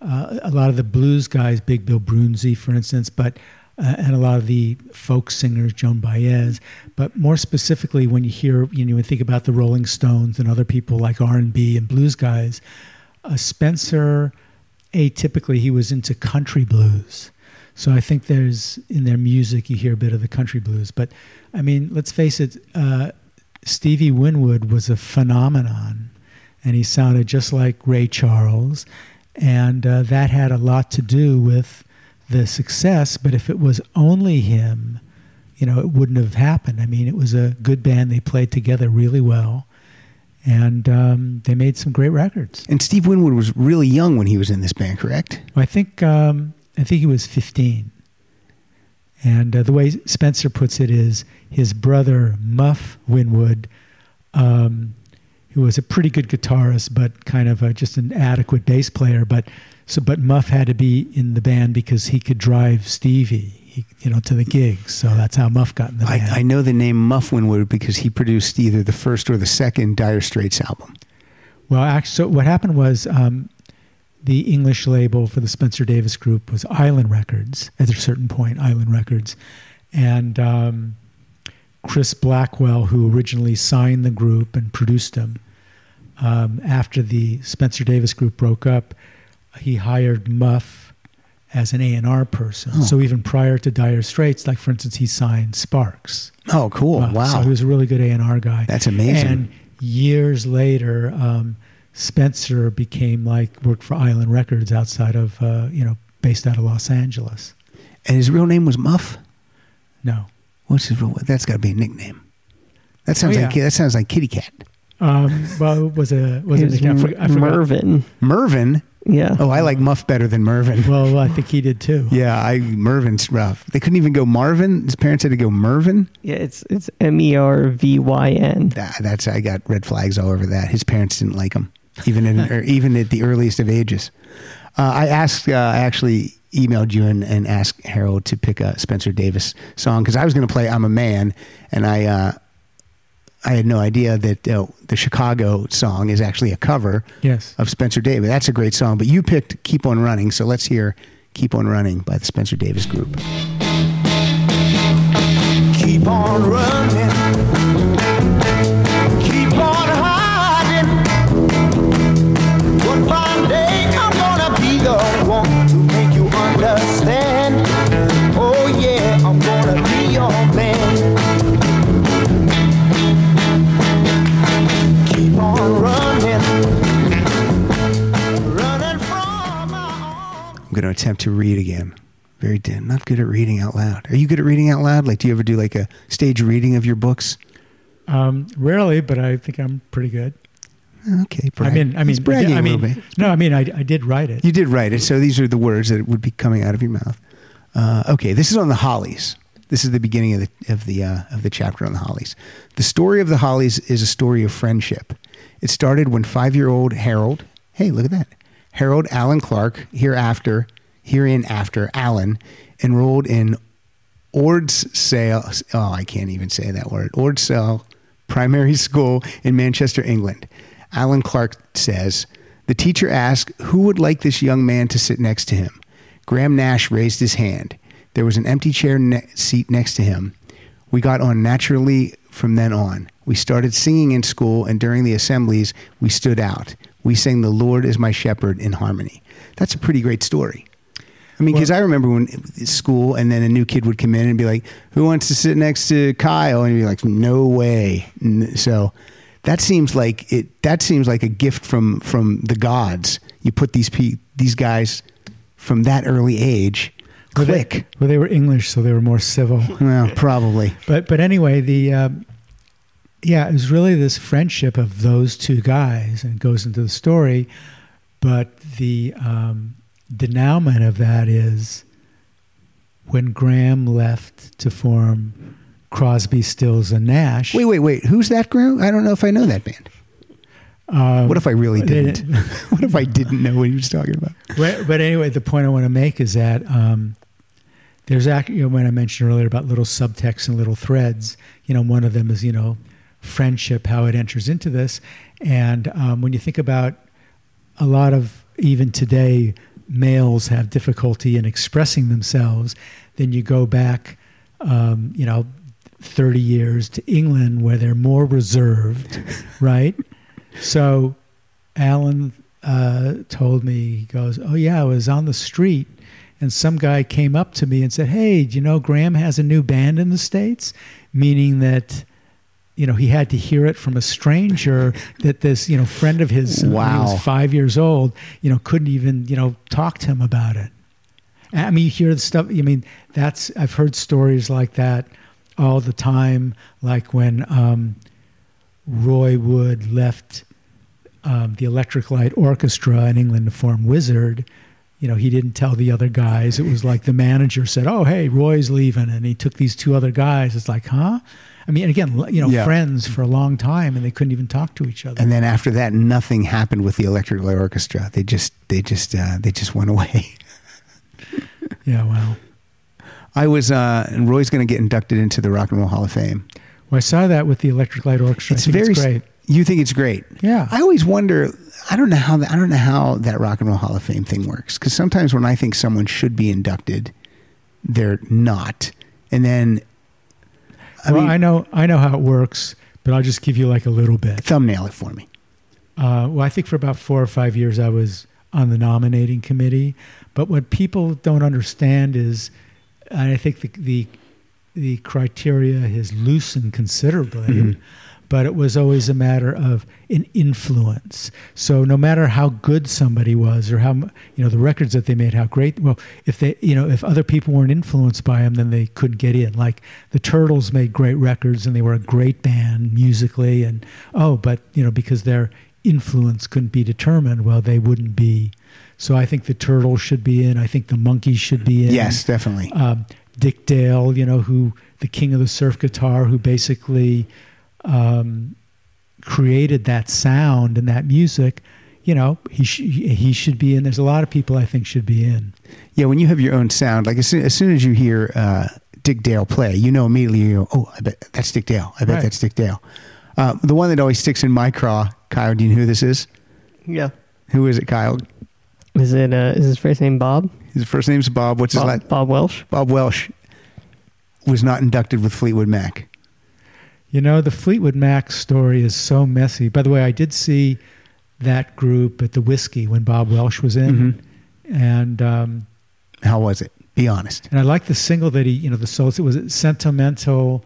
uh, a lot of the blues guys, Big Bill Broonzy, for instance, but uh, and a lot of the folk singers, Joan Baez. But more specifically, when you hear you know, you think about the Rolling Stones and other people like R and B and blues guys, uh, Spencer atypically he was into country blues. So I think there's in their music you hear a bit of the country blues. But I mean, let's face it, uh, Stevie Winwood was a phenomenon, and he sounded just like Ray Charles, and uh, that had a lot to do with the success. But if it was only him, you know, it wouldn't have happened. I mean, it was a good band. They played together really well, and um, they made some great records. And Steve Winwood was really young when he was in this band, correct? I think um, I think he was 15. And uh, the way Spencer puts it is his brother Muff Winwood, um, who was a pretty good guitarist, but kind of a, just an adequate bass player. But so, but Muff had to be in the band because he could drive Stevie, he, you know, to the gigs. So that's how Muff got in the band. I, I know the name Muff Winwood because he produced either the first or the second Dire Straits album. Well, actually, so what happened was um, the English label for the Spencer Davis Group was Island Records at a certain point, Island Records. And um, Chris Blackwell, who originally signed the group and produced them, um, after the Spencer Davis Group broke up, he hired Muff as an A&R person. Oh. So even prior to Dire Straits, like for instance, he signed Sparks. Oh, cool. Uh, wow. So he was a really good A and R guy. That's amazing. And years later, um, Spencer became like worked for Island Records outside of uh, you know based out of Los Angeles. and his real name was Muff? No, What's his real That's got to be a nickname. That sounds Oh, like that sounds like Kitty Cat. um, well, was a was It it? I forgot- I forgot. Mervyn. Mervyn. Yeah. Oh, I like Muff better than Mervyn. Well, I think he did too. Yeah, I Mervyn's rough. They couldn't even go Marvin. His parents had to go Mervyn. Yeah, it's it's M E R V Y N. That, that's I got red flags all over that. His parents didn't like him, even in or even at the earliest of ages. Uh, I asked. Uh, I actually emailed you and, and asked Harold to pick a Spencer Davis song because I was going to play "I'm a Man," and I uh, I had no idea that uh, the Chicago song is actually a cover Yes. of Spencer Davis. That's a great song, but you picked "Keep on Running," so let's hear "Keep on Running" by the Spencer Davis Group. Keep on running. Attempt to read again. Very dim. Not good at reading out loud. Are you good at reading out loud? Like, do you ever do like a stage reading of your books? Um, rarely, but I think I'm pretty good. Okay, I mean, I He's mean, bragging I a mean, little bit. no, I mean, I, I did write it. You did write it, so these are the words that would be coming out of your mouth. Uh, okay, this is on the Hollies. This is the beginning of the of the uh, of the chapter on the Hollies. The story of the Hollies is a story of friendship. It started when five year old Harold. Hey, look at that. Harold Allan Clarke, hereafter, herein after Allan, enrolled in Ordsall. Oh, I can't even say that word. Ordsall Primary School in Manchester, England. Allan Clarke says the teacher asked who would like this young man to sit next to him. Graham Nash raised his hand. There was an empty chair ne- seat next to him. We got on naturally from then on. We started singing in school, and during the assemblies, we stood out. We sang "The Lord is my shepherd" in harmony. That's a pretty great story. I mean, because I remember when school, and then a new kid would come in and be like, "Who wants to sit next to Kyle?" And you'd be like, "No way!" N- So that seems like it. That seems like a gift from from the gods. You put these pe- these guys from that early age Well, they- click. well, they were English, so they were more civil. Well, probably. But but anyway, the um, yeah, it was really this friendship of those two guys, and it goes into the story. But the um, denouement of that is when Graham left to form Crosby, Stills, and Nash. Wait, wait, wait. Who's that group? I don't know if I know that band. um, What if I really didn't? what if I didn't know what he was talking about? but, but anyway, the point I want to make is that um, there's actually, you know, when I mentioned earlier about little subtexts and little threads, you know, one of them is, you know, friendship, how it enters into this. And um, when you think about a lot of, even today, males have difficulty in expressing themselves, then you go back, um, you know, 30 years to England where they're more reserved, right? So Allan uh, told me, he goes, Oh, yeah, I was on the street and some guy came up to me and said, Hey, do you know Graham has a new band in the States? Meaning that, you know, he had to hear it from a stranger that this, you know, friend of his, when he Wow. was five years old, you know, couldn't even, you know, talk to him about it. I mean, you hear the stuff. I mean, that's I've heard stories like that all the time. Like when um, Roy Wood left um, the Electric Light Orchestra in England to form Wizzard. You know, he didn't tell the other guys. It was like the manager said, "Oh, hey, Roy's leaving," and he took these two other guys. It's like, huh? I mean, again, you know, Yeah. friends for a long time, and they couldn't even talk to each other. And then after that, nothing happened with the Electric Light Orchestra. They just, they just, uh, they just went away. yeah, well, I was, uh, and Roy's going to get inducted into the Rock and Roll Hall of Fame. well, I saw that with the Electric Light Orchestra. It's very it's great. You think it's great? Yeah. I always wonder. I don't know how. I don't know how that Rock and Roll Hall of Fame thing works. Because sometimes when I think someone should be inducted, they're not. And then, I well, mean, I know I know how it works, but I'll just give you like a little bit. thumbnail it for me. Uh, well, I think for about four or five years I was on the nominating committee, but what people don't understand is, and I think the the, the criteria has loosened considerably. But it was always a matter of an influence. So no matter how good somebody was, or how you know the records that they made, how great. Well, if they, you know, if other people weren't influenced by them, then they couldn't get in. Like the Turtles made great records, and they were a great band musically, and oh, but you know because their influence couldn't be determined, well, they wouldn't be. So I think the Turtles should be in. I think the Monkees should be in. Yes, definitely. Um, Dick Dale, you know, who the king of the surf guitar, who basically um, created that sound and that music. You know, he sh- he should be in. There's a lot of people I think should be in. Yeah, when you have your own sound, like as soon as, soon as you hear uh, Dick Dale play, you know immediately. You go, oh, I bet that's Dick Dale. I bet Right. that's Dick Dale. Uh, the one that always sticks in my craw, Kyle. Do you know who this is? Yeah. Who is it, Kyle? Is it? Uh, is his first name Bob? His first name's Bob. What's his last? Bob, Bob Welch. Bob Welch was not inducted with Fleetwood Mac. You know, the Fleetwood Mac story is so messy. By the way, I did see that group at the Whisky when Bob Welch was in, and um, How was it? Be honest. and I like the single that he, you know, the soul. Was it sentimental?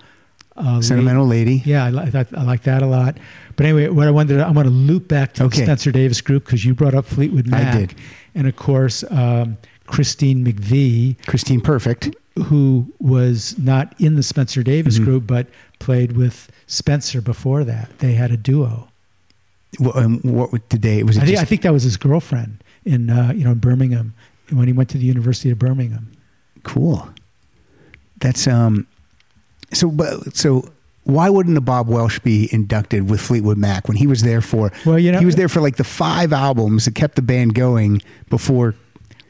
Uh, Sentimental Lady. Yeah, I, I, I like that a lot. But anyway, what I wanted to, I want to loop back to Okay. the Spencer Davis group because you brought up Fleetwood Mac. I did. And of course, um, Christine McVie, Christine Perfect. who was not in the Spencer Davis Mm-hmm. group, but played with Spencer before that. They had a duo. What, um, what did they? Was it I think, I think that was his girlfriend in, uh, you know, in Birmingham when he went to the University of Birmingham. cool? That's um. So, but so why wouldn't a Bob Welch be inducted with Fleetwood Mac when he was there for? Well, you know- he was there for like the five albums that kept the band going before.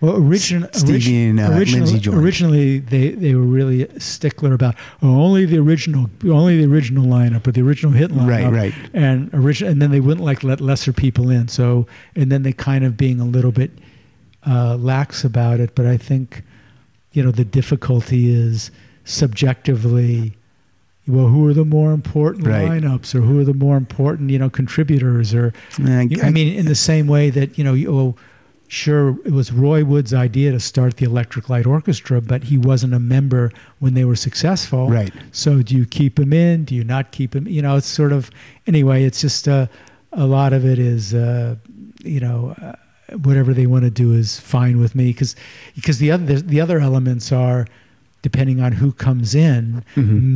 Well, origin, Stevie origin- and, uh, originally, originally they, they were really a stickler about oh, only the original, only the original lineup or the original hit lineup, Right, right. and original, and then they wouldn't like let lesser people in. So, and then they kind of being a little bit uh, lax about it. But I think, you know, the difficulty is subjectively. Well, who are the more important Right. lineups, or who are the more important, you know, contributors, or Uh, you- I mean, in the same way that you know, you, oh, sure, it was Roy Wood's idea to start the Electric Light Orchestra, but he wasn't a member when they were successful. Right. So, do you keep him in? Do you not keep him? You know, it's sort of anyway. It's just uh, a lot of it is, uh, you know, uh, whatever they want to do is fine with me because because the other the other elements are depending on who comes in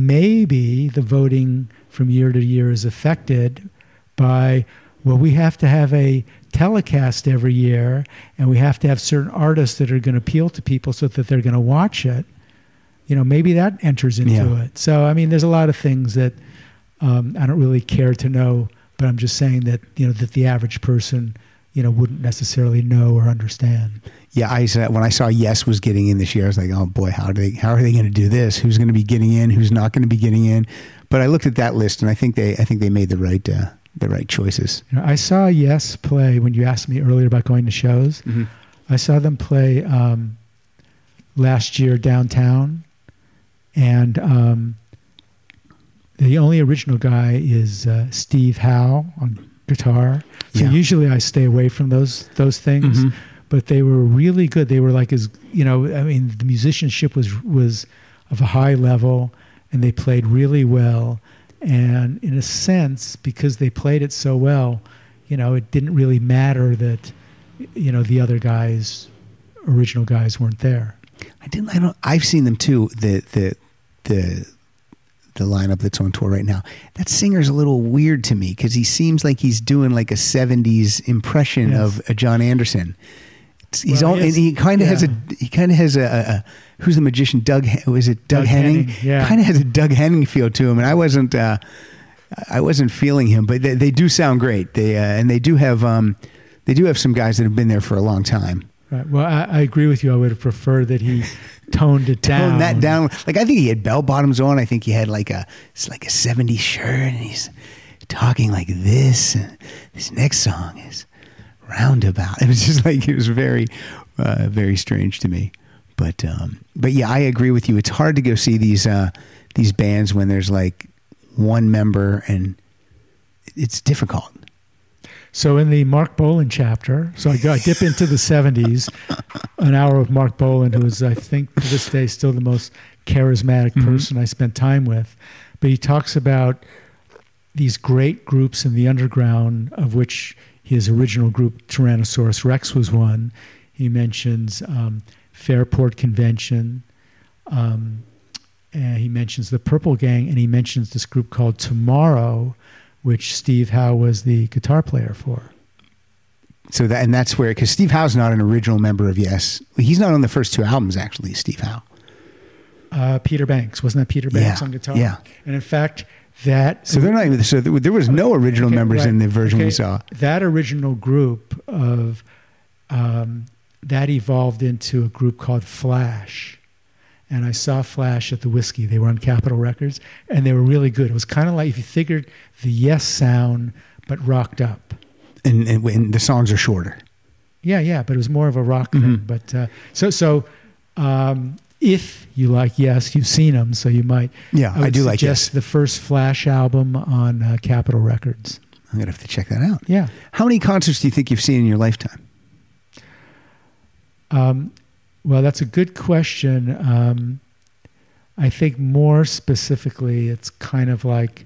maybe the voting from year to year is affected by well we have to have a telecast every year and we have to have certain artists that are going to appeal to people so that they're going to watch it you know maybe that enters into Yeah. it so i mean there's a lot of things that um, i don't really care to know but i'm just saying that you know that the average person you know wouldn't necessarily know or understand Yeah, I said when I saw Yes was getting in this year, I was like, oh boy, how do they how are they going to do this? Who's going to be getting in? Who's not going to be getting in? But I looked at that list and I think they I think they made the right uh, the right choices. You know, I saw Yes play when you asked me earlier about going to shows. I saw them play um, last year downtown, and um, the only original guy is uh, Steve Howe on guitar. So Yeah. usually I stay away from those those things. But they were really good. They were like as you know. I mean, the musicianship was was of a high level, and they played really well. And in a sense, because they played it so well, you know, it didn't really matter that you know the other guys, original guys, weren't there. I didn't. I don't. I've seen them too. The the the the lineup that's on tour right now. That singer's a little weird to me because he seems like he's doing like a '70s impression Yes. of a Jon Anderson. He's Well, all, he he kind of has a he kind of has a, a, a who's the magician Doug was it Doug, Doug Henning? Henning, yeah. kind of has a Doug Henning feel to him, and I wasn't uh, I wasn't feeling him, but they, they do sound great. They uh, and they do have um, they do have some guys that have been there for a long time. Right. Well, I, I agree with you. I would have preferred that he toned it down. tone that down. Like I think he had bell bottoms on. I think he had like a it's like a '70s shirt, and he's talking like this. And this next song is roundabout. It was just like it was very, uh, very strange to me. But um, but yeah, I agree with you. It's hard to go see these uh, these bands when there's like one member, and it's difficult. So in the Marc Bolan chapter, so I, go, I dip into the 70s, an hour with Marc Bolan, who is, I think, to this day, still the most charismatic person I spent time with. But he talks about these great groups in the underground, of which his original group, Tyrannosaurus Rex, was one. He mentions um, Fairport Convention. Um, and he mentions the Purple Gang, and he mentions this group called Tomorrow, which Steve Howe was the guitar player for. So that and that's where because Steve Howe's not an original member of Yes. He's not on the first two albums actually. Steve Howe. Uh, Peter Banks wasn't that Peter Banks Yeah, on guitar? yeah. And in fact, that So they're not even. So there was no original Okay, members right. in the version we saw. That original group of um, that evolved into a group called Flash. And I saw Flash at the Whisky. They were on Capitol Records, and they were really good. It was kind of like if you figured the Yes sound, but rocked up. and, and when the songs are shorter. Yeah, yeah, but it was more of a rock Mm-hmm. thing. But uh, so so, um, if you like Yes, you've seen them, so you might. Yeah, I would do like suggest Yes. the first Flash album on uh, Capitol Records. I'm gonna have to check that out. Yeah. How many concerts do you think you've seen in your lifetime? Um, well, that's a good question. Um, I think more specifically, it's kind of like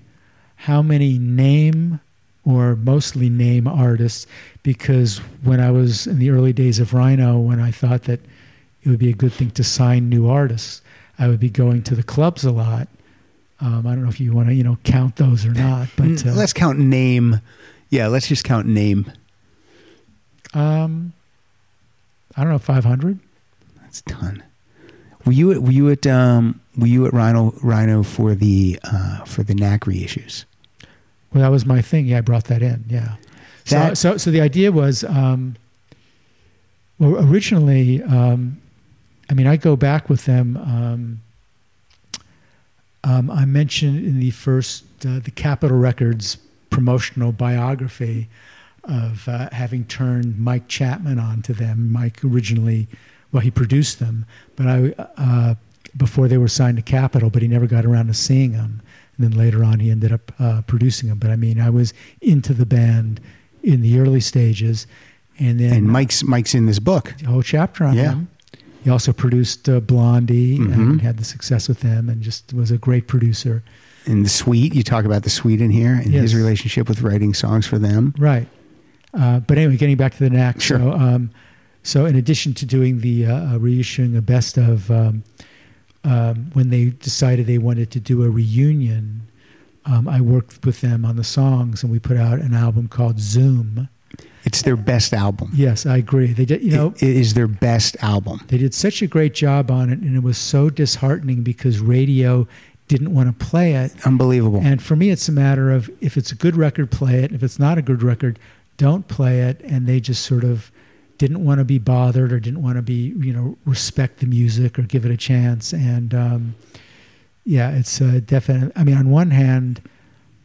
how many name or mostly name artists, because when I was in the early days of Rhino, when I thought that it would be a good thing to sign new artists, I would be going to the clubs a lot. Um, I don't know if you want to, you know, count those or not, but Mm, uh, let's count name. Yeah, let's just count name. um, I don't know, five hundred. That's a ton. Were you at, were you at um, were you at Rhino Rhino for the uh, for the knack reissues? Well, that was my thing. Yeah, I brought that in. Yeah. So, so, so the idea was, um, well, originally, um, I mean, I go back with them. Um, um, I mentioned in the first, uh, the Capitol Records promotional biography of uh, having turned Mike Chapman on to them. Mike originally, well, he produced them, but I, uh, before they were signed to Capitol, but he never got around to seeing them. And then later on, he ended up uh, producing them. But I mean, I was into the band in the early stages, and then And Mike's Mike's in this book. a whole chapter on Yeah. him. He also produced uh, Blondie Mhm. and had the success with them, and just was a great producer. In the Sweet, you talk about the Sweet in here and his relationship with writing songs for them. Right. Uh, but anyway, getting back to the knack. Sure. So, um, so in addition to doing the uh, uh, reissuing a best of, um, um, when they decided they wanted to do a reunion, um, I worked with them on the songs, and we put out an album called Zoom. It's their best album. Yes, I agree. They did, you know, it, it is their best album. they did such a great job on it, and it was so disheartening because radio didn't want to play it. Unbelievable. And for me, it's a matter of if it's a good record, play it. If it's not a good record, don't play it. And they just sort of didn't want to be bothered or didn't want to be, you know, respect the music or give it a chance. And um, yeah, it's uh, definitely. I mean, on one hand,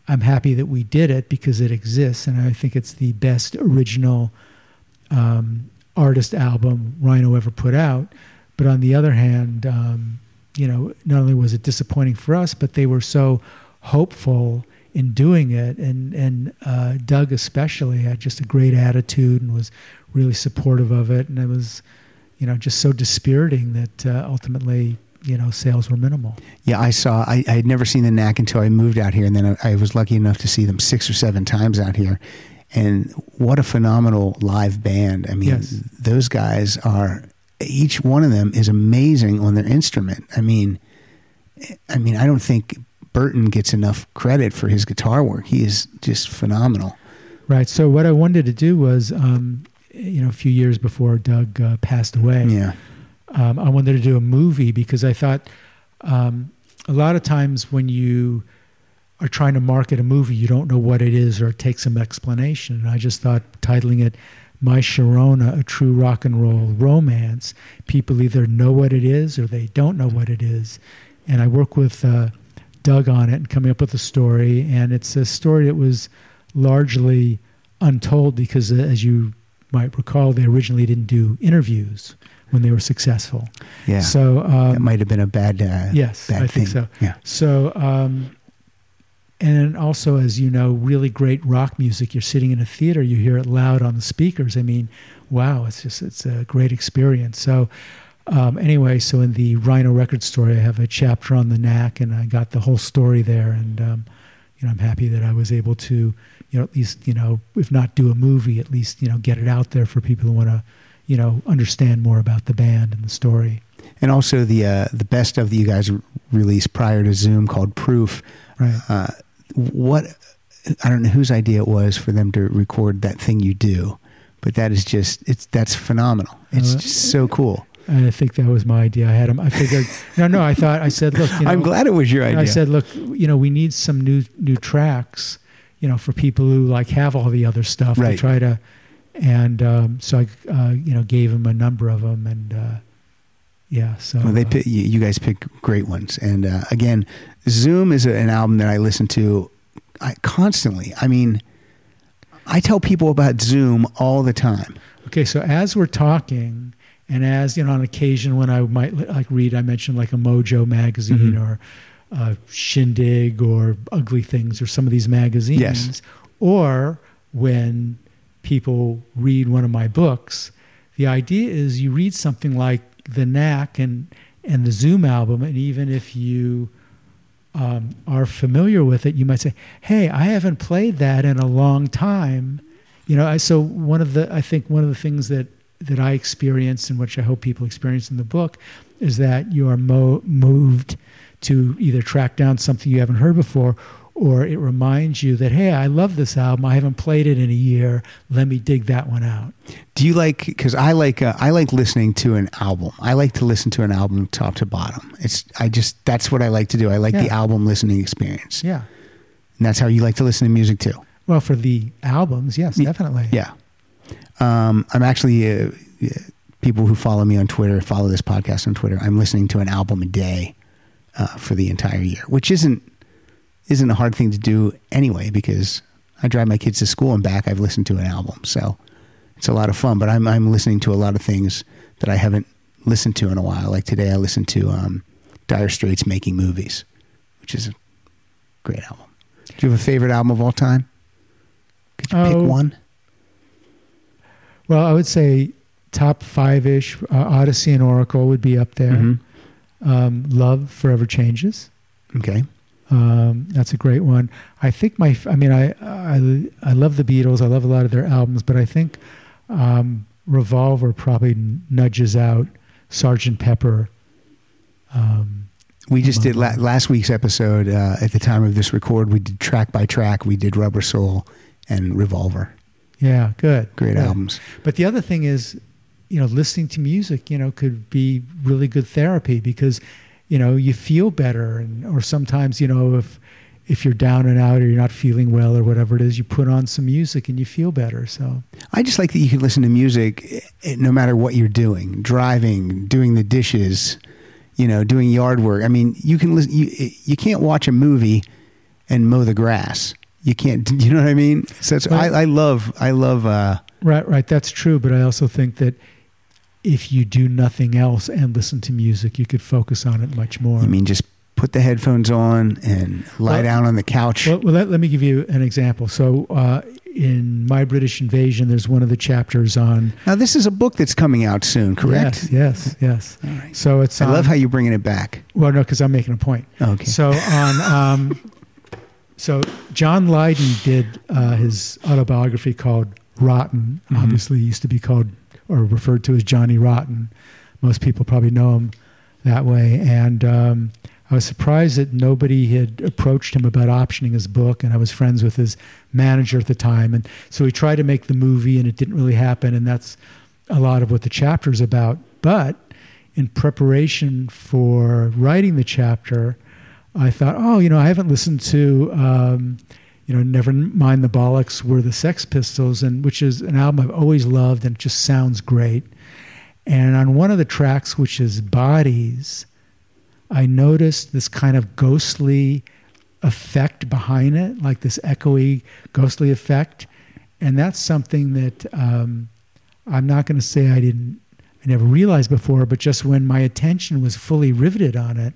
I'm happy that we did it because it exists, and I think it's the best original um, artist album Rhino ever put out. But on the other hand, um, you know, not only was it disappointing for us, but they were so hopeful in doing it, and and uh, Doug especially had just a great attitude and was really supportive of it, and it was, you know, just so dispiriting that uh, ultimately, you know, sales were minimal. Yeah, I saw. I, I had never seen the Knack until I moved out here, and then I, I was lucky enough to see them six or seven times out here. And what a phenomenal live band! I mean, Yes. those guys are. Each one of them is amazing on their instrument. I mean, I mean, I don't think Berton gets enough credit for his guitar work. He is just phenomenal. Right. So what I wanted to do was, um, you know, a few years before Doug uh, passed away, Yeah, um, I wanted to do a movie because I thought um, a lot of times when you are trying to market a movie, you don't know what it is or it takes some explanation. And I just thought titling it My Sharona, a true rock and roll romance, people either know what it is or they don't know what it is. And I work with uh, Doug on it and coming up with a story. And it's a story that was largely untold because, uh, as you might recall, they originally didn't do interviews when they were successful. yeah. So um, that might have been a bad. Uh, yes, bad I think thing. so. Yeah. So, um, and also, as you know, really great rock music. You're sitting in a theater, you hear it loud on the speakers. I mean, wow, it's just it's a great experience. So, um, anyway, so in the Rhino Record story, I have a chapter on the knack, and I got the whole story there. And um, you know, I'm happy that I was able to, you know, at least you know, if not do a movie, at least you know, get it out there for people who want to, you know, understand more about the band and the story. And also the uh, the best of that you guys released prior to Zoom called Proof. Right. Uh, what I don't know whose idea it was for them to record that thing you do, but that is just it's that's phenomenal. It's Uh, just so cool. I think that was my idea. I had him. I figured. no, no. I thought. I said, look. You know, I'm glad it was your idea. I said, look. You know, we need some new new tracks. You know, for people who like have all the other stuff Right. to try to. And um, so I, uh, you know, gave him a number of them, and uh, yeah. So Well, they uh, pick, you, guys pick great ones, and uh, again, Zoom is a, an album that I listen to I, constantly. I mean, I tell people about Zoom all the time. Okay, so as we're talking, and as you know, on occasion when I might like read, I mentioned like a Mojo magazine Mhm. or uh, Shindig or Ugly Things or some of these magazines, Yes. or when people read one of my books, the idea is you read something like The Knack and and the Zoom album, and even if you um, are familiar with it, you might say, "Hey, I haven't played that in a long time." You know, I, so one of the I think one of the things that that I experienced and which I hope people experience in the book is that you are mo- moved to either track down something you haven't heard before or it reminds you that hey i love this album i haven't played it in a year let me dig that one out Do you like? Because I like uh, I like listening to an album. I like to listen to an album top to bottom. It's I just that's what I like to do. I like the album listening experience, yeah and that's how you like to listen to music too. well for the albums yes Ye- definitely Yeah. Um, I'm actually uh, uh, people who follow me on Twitter, follow this podcast on Twitter. I'm listening to an album a day uh, for the entire year, which isn't isn't a hard thing to do anyway because I drive my kids to school and back. I've listened to an album, so it's a lot of fun. But I'm I'm listening to a lot of things that I haven't listened to in a while. Like today, I listened to um, Dire Straits making movies, which is a great album. Do you have a favorite album of all time? Could you Oh. pick one? well i would say top five-ish uh, odyssey and oracle would be up there Mhm. um, love forever changes Okay. Um, that's a great one. I think my, I mean, I, I, I love the Beatles. I love a lot of their albums, but I think um, Revolver probably nudges out Sergeant Pepper. Um, We just did la- last week's episode. Uh, at the time of this record, we did track by track. We did Rubber Soul and Revolver. yeah, good. Great good. albums. But the other thing is, you know, listening to music, you know, could be really good therapy because, you know, you feel better, and or sometimes, you know, if if you're down and out or you're not feeling well or whatever it is, you put on some music and you feel better. So I just like that you can listen to music eh, no matter what you're doing, driving, doing the dishes, you know, doing yard work. I mean, you can listen. You eh, you can't watch a movie and mow the grass. You can't. You know what I mean? So I, I love. I love. Uh, right, right, that's true. But I also think that if you do nothing else and listen to music, you could focus on it much more. I mean, just put the headphones on and lie Well- down on the couch. Well, well let, let me give you an example. So, uh, in My British Invasion, there's one of the chapters on. now, this is a book that's coming out soon, correct? Yes, yes, yes. All right. So it's. I on, love how you're bringing it back. Well, no, because I'm making a point. Okay. So on. Um, so John Lydon did uh, his autobiography called Rotten. Mm-hmm. Obviously, used to be called or referred to as Johnny Rotten. Most people probably know him that way. And um, I was surprised that nobody had approached him about optioning his book. And I was friends with his manager at the time. And so he tried to make the movie, and it didn't really happen. And that's a lot of what the chapter is about. But in preparation for writing the chapter, I thought, oh, you know, I haven't listened to, um, you know, Never Mind the Bollocks were the Sex Pistols, and which is an album I've always loved and it just sounds great. And on one of the tracks, which is Bodies, I noticed this kind of ghostly effect behind it, like this echoey, ghostly effect. And that's something that um, I'm not going to say I didn't, I never realized before, but just when my attention was fully riveted on it,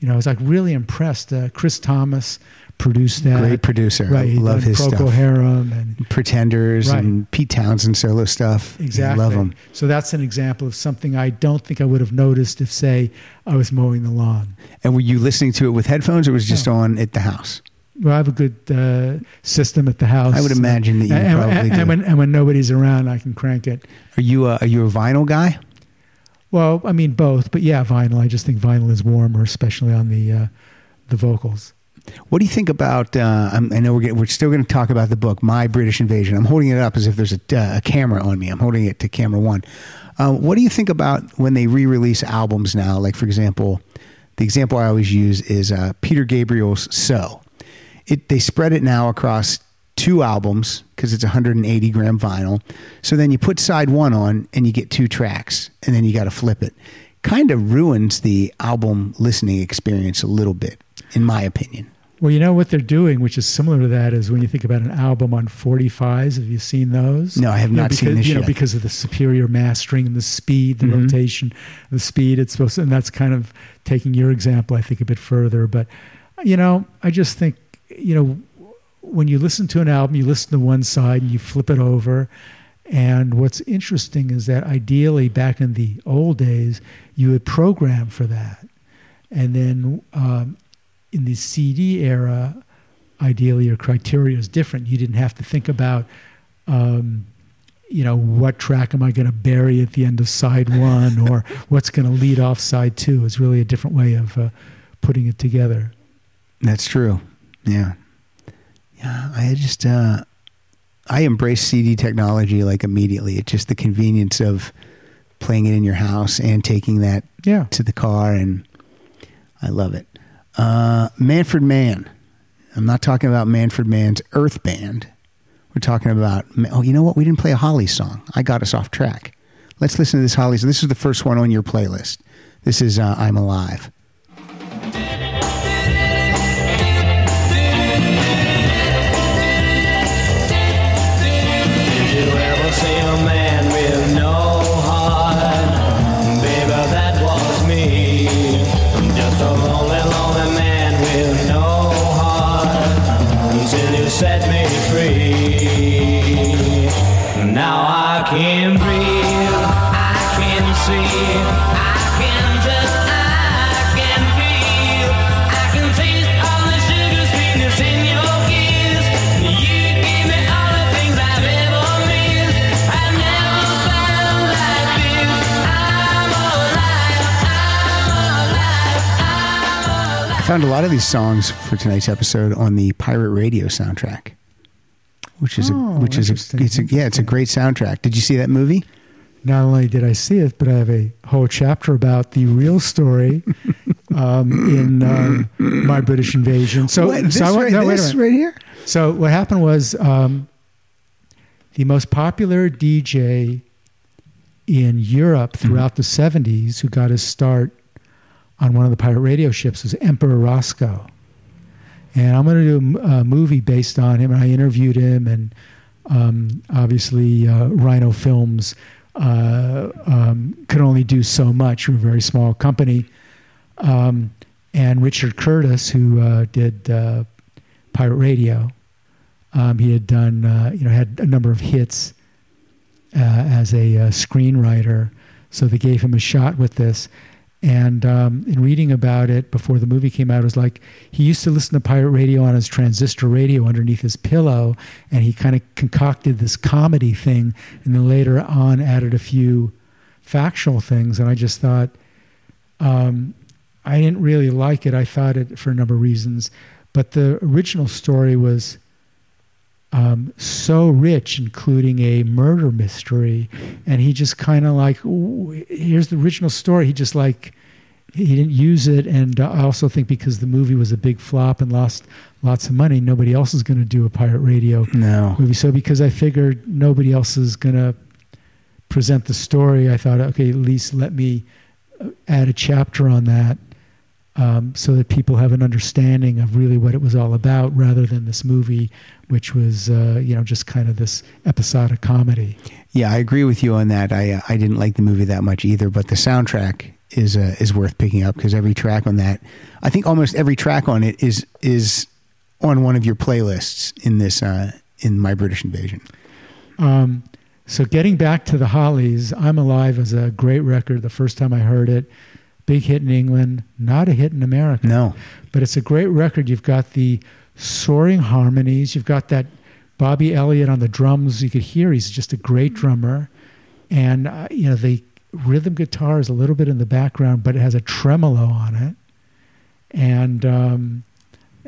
you know, I was like really impressed. Uh, Chris Thomas produced that. Great producer. Right. I he love his Procol stuff. Harum and Pretenders Right. and Pete Townshend solo stuff. Exactly. I love them. So that's an example of something I don't think I would have noticed if, say, I was mowing the lawn. And were you listening to it with headphones or was it just No. on at the house? Well, I have a good uh, system at the house. I would imagine that you and, probably and, do. and when, and when nobody's around, I can crank it. Are you a, are you a vinyl guy? Well, I mean both, but yeah, vinyl. I just think vinyl is warmer, especially on the uh, the vocals. What do you think about? Uh, I'm, know we're get, we're still going to talk about the book, My British Invasion. I'm holding it up as if there's a, uh, a camera on me. I'm holding it to camera one. Uh, what do you think about when they re-release albums now? Like for example, the example I always use is uh, Peter Gabriel's "So." It they spread it now across two albums because it's 180 gram vinyl. So then you put side one on and you get two tracks, and then you got to flip it. Kind of ruins the album listening experience a little bit, in my opinion. Well, you know what they're doing, which is similar to that, is when you think about an album on 45s. Have you seen those? No, I have You know, not because, seen this You know, yet. because of the superior mastering and the speed, the Mhm. rotation, the speed. It's supposed, to, and that's kind of taking your example, I think, a bit further. But you know, I just think you know when you listen to an album, you listen to one side and you flip it over. And what's interesting is that ideally, back in the old days, you would program for that. And then um, in the CD era, ideally your criteria is different. You didn't have to think about, um, you know, what track am I going to bury at the end of side one or what's going to lead off side two. It's really a different way of uh, putting it together. That's true. Yeah. Yeah. I just, uh, I embrace CD technology like immediately. It's just the convenience of playing it in your house and taking that Yeah. to the car, and I love it. Uh, Manfred Mann. I'm not talking about Manfred Mann's Earth Band. We're talking about, oh, you know what? We didn't play a Holly song. I got us off track. Let's listen to this Holly song. This is the first one on your playlist. This is uh, I'm Alive. Found a lot of these songs for tonight's episode on the Pirate Radio soundtrack, which is Oh, a, which is a, it's a, yeah, it's a great soundtrack. Did you see that movie? Not only did I see it, but I have a whole chapter about the real story um, in um, my British invasion. So, What, this so I right, no, this right here. So what happened was um, the most popular DJ in Europe throughout the 70s who got his start on one of the pirate radio ships was Emperor Roscoe. And I'm going to do a movie based on him. And I interviewed him, and um, obviously, uh, Rhino Films uh, um, could only do so much. We're a very small company. Um, and Richard Curtis, who uh, did uh, Pirate Radio, um, he had done, uh, you know, had a number of hits uh, as a screenwriter. So they gave him a shot with this. And um, in reading about it before the movie came out, it was like he used to listen to pirate radio on his transistor radio underneath his pillow, and he kind of concocted this comedy thing, and then later on added a few factual things. And I just thought, um, I didn't really like it. I thought it for a number of reasons, but the original story was um, so rich, including a murder mystery, and he just kind of like, "Ooh, here's the original story. He just like he didn't use it, and I also think because the movie was a big flop and lost lots of money, nobody else is going to do a pirate radio No. movie. So because I figured nobody else is going to present the story, I thought, okay, at least let me uh, add a chapter on that um, so that people have an understanding of really what it was all about rather than this movie, which was, uh, you know, just kind of this episodic comedy. Yeah, I agree with you on that. I uh, I didn't like the movie that much either, but the soundtrack is uh, is worth picking up because every track on that, I think almost every track on it is is on one of your playlists in this uh, in my British Invasion. Um, so getting back to the Hollies, I'm Alive is a great record. The first time I heard it, big hit in England, not a hit in America. No, but it's a great record. You've got the soaring harmonies. You've got that Bobby Elliott on the drums. You could hear he's just a great drummer, and uh, you know the rhythm guitar is a little bit in the background, but it has a tremolo on it. And um,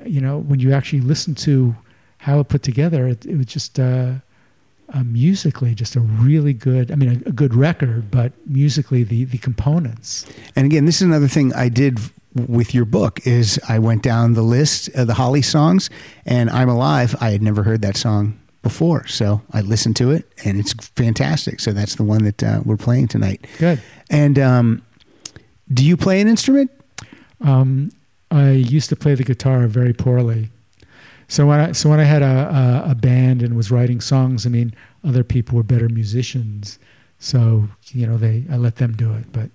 you know when you actually listen to how it put together, it, it was just. Uh, uh, musically, just a really good. I mean, a, a good record, but musically, the the components. and again, this is another thing I did with your book is I went down the list of the Holly songs, and I'm Alive. I had never heard that song before, so I listened to it, and it's fantastic. So that's the one that uh, we're playing tonight. Good. And um, do you play an instrument? Um, I used to play the guitar very poorly. So when I so when I had a, a, a band and was writing songs, I mean, other people were better musicians, so you know they I let them do it. But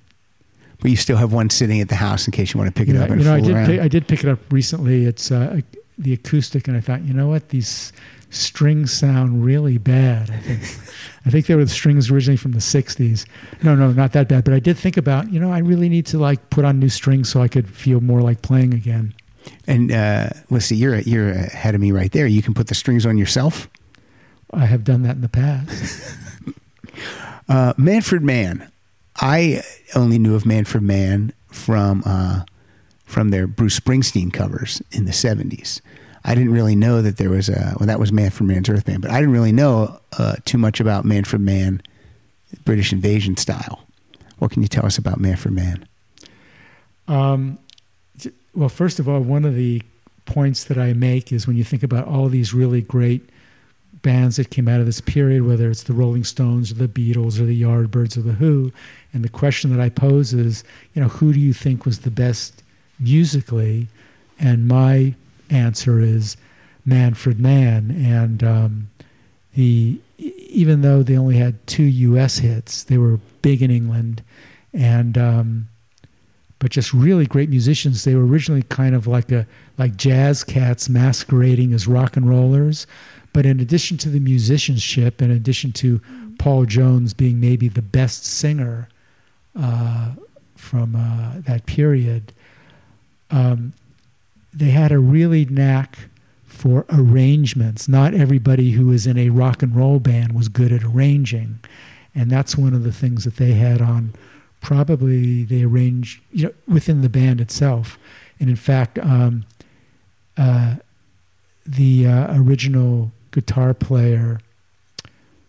But you still have one sitting at the house in case you want to pick it know, up and you know I did around. pick, I did pick it up recently. It's uh, the acoustic, and I thought, you know what, these strings sound really bad. I think I think they were the strings originally from the '60s. No, no, not that bad. But I did think about, you know, I really need to like put on new strings so I could feel more like playing again. And uh, let's see, you're you're ahead of me right there. You can put the strings on yourself. I have done that in the past. Uh, Manfred Mann. I only knew of Manfred Mann from uh, from their Bruce Springsteen covers in the '70s. I didn't really know that there was a well, that was Manfred Mann's Earth Band, but I didn't really know uh, too much about Manfred Mann, British Invasion style. What can you tell us about Manfred Mann? Um, well, first of all, one of the points that I make is when you think about all these really great bands that came out of this period, whether it's the Rolling Stones or the Beatles or the Yardbirds or the Who, and the question that I pose is, you know, who do you think was the best musically? And my answer is Manfred Mann. And um, the even though they only had two U.S. hits, they were big in England, and um, but just really great musicians. They were originally kind of like a like jazz cats masquerading as rock and rollers. But in addition to the musicianship, in addition to Paul Jones being maybe the best singer uh, from uh, that period, um, they had a really knack for arrangements. Not everybody who was in a rock and roll band was good at arranging, and that's one of the things that they had on. Probably they arrange you know, within the band itself. And in fact, um, uh, the uh, original guitar player,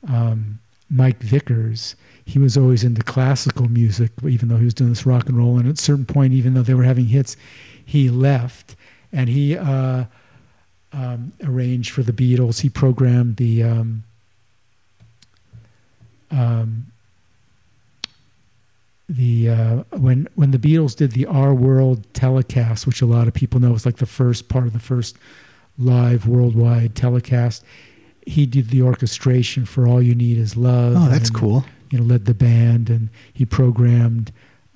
um, Mike Vickers, he was always into classical music, even though he was doing this rock and roll. And at a certain point, even though they were having hits, he left and he uh, um, arranged for the Beatles. He programmed the um, um, the uh, when when the Beatles did the Our World telecast, which a lot of people know was like the first part of the first live worldwide telecast. He did the orchestration for All You Need Is Love. Oh, that's and, cool. You know, led the band, and he programmed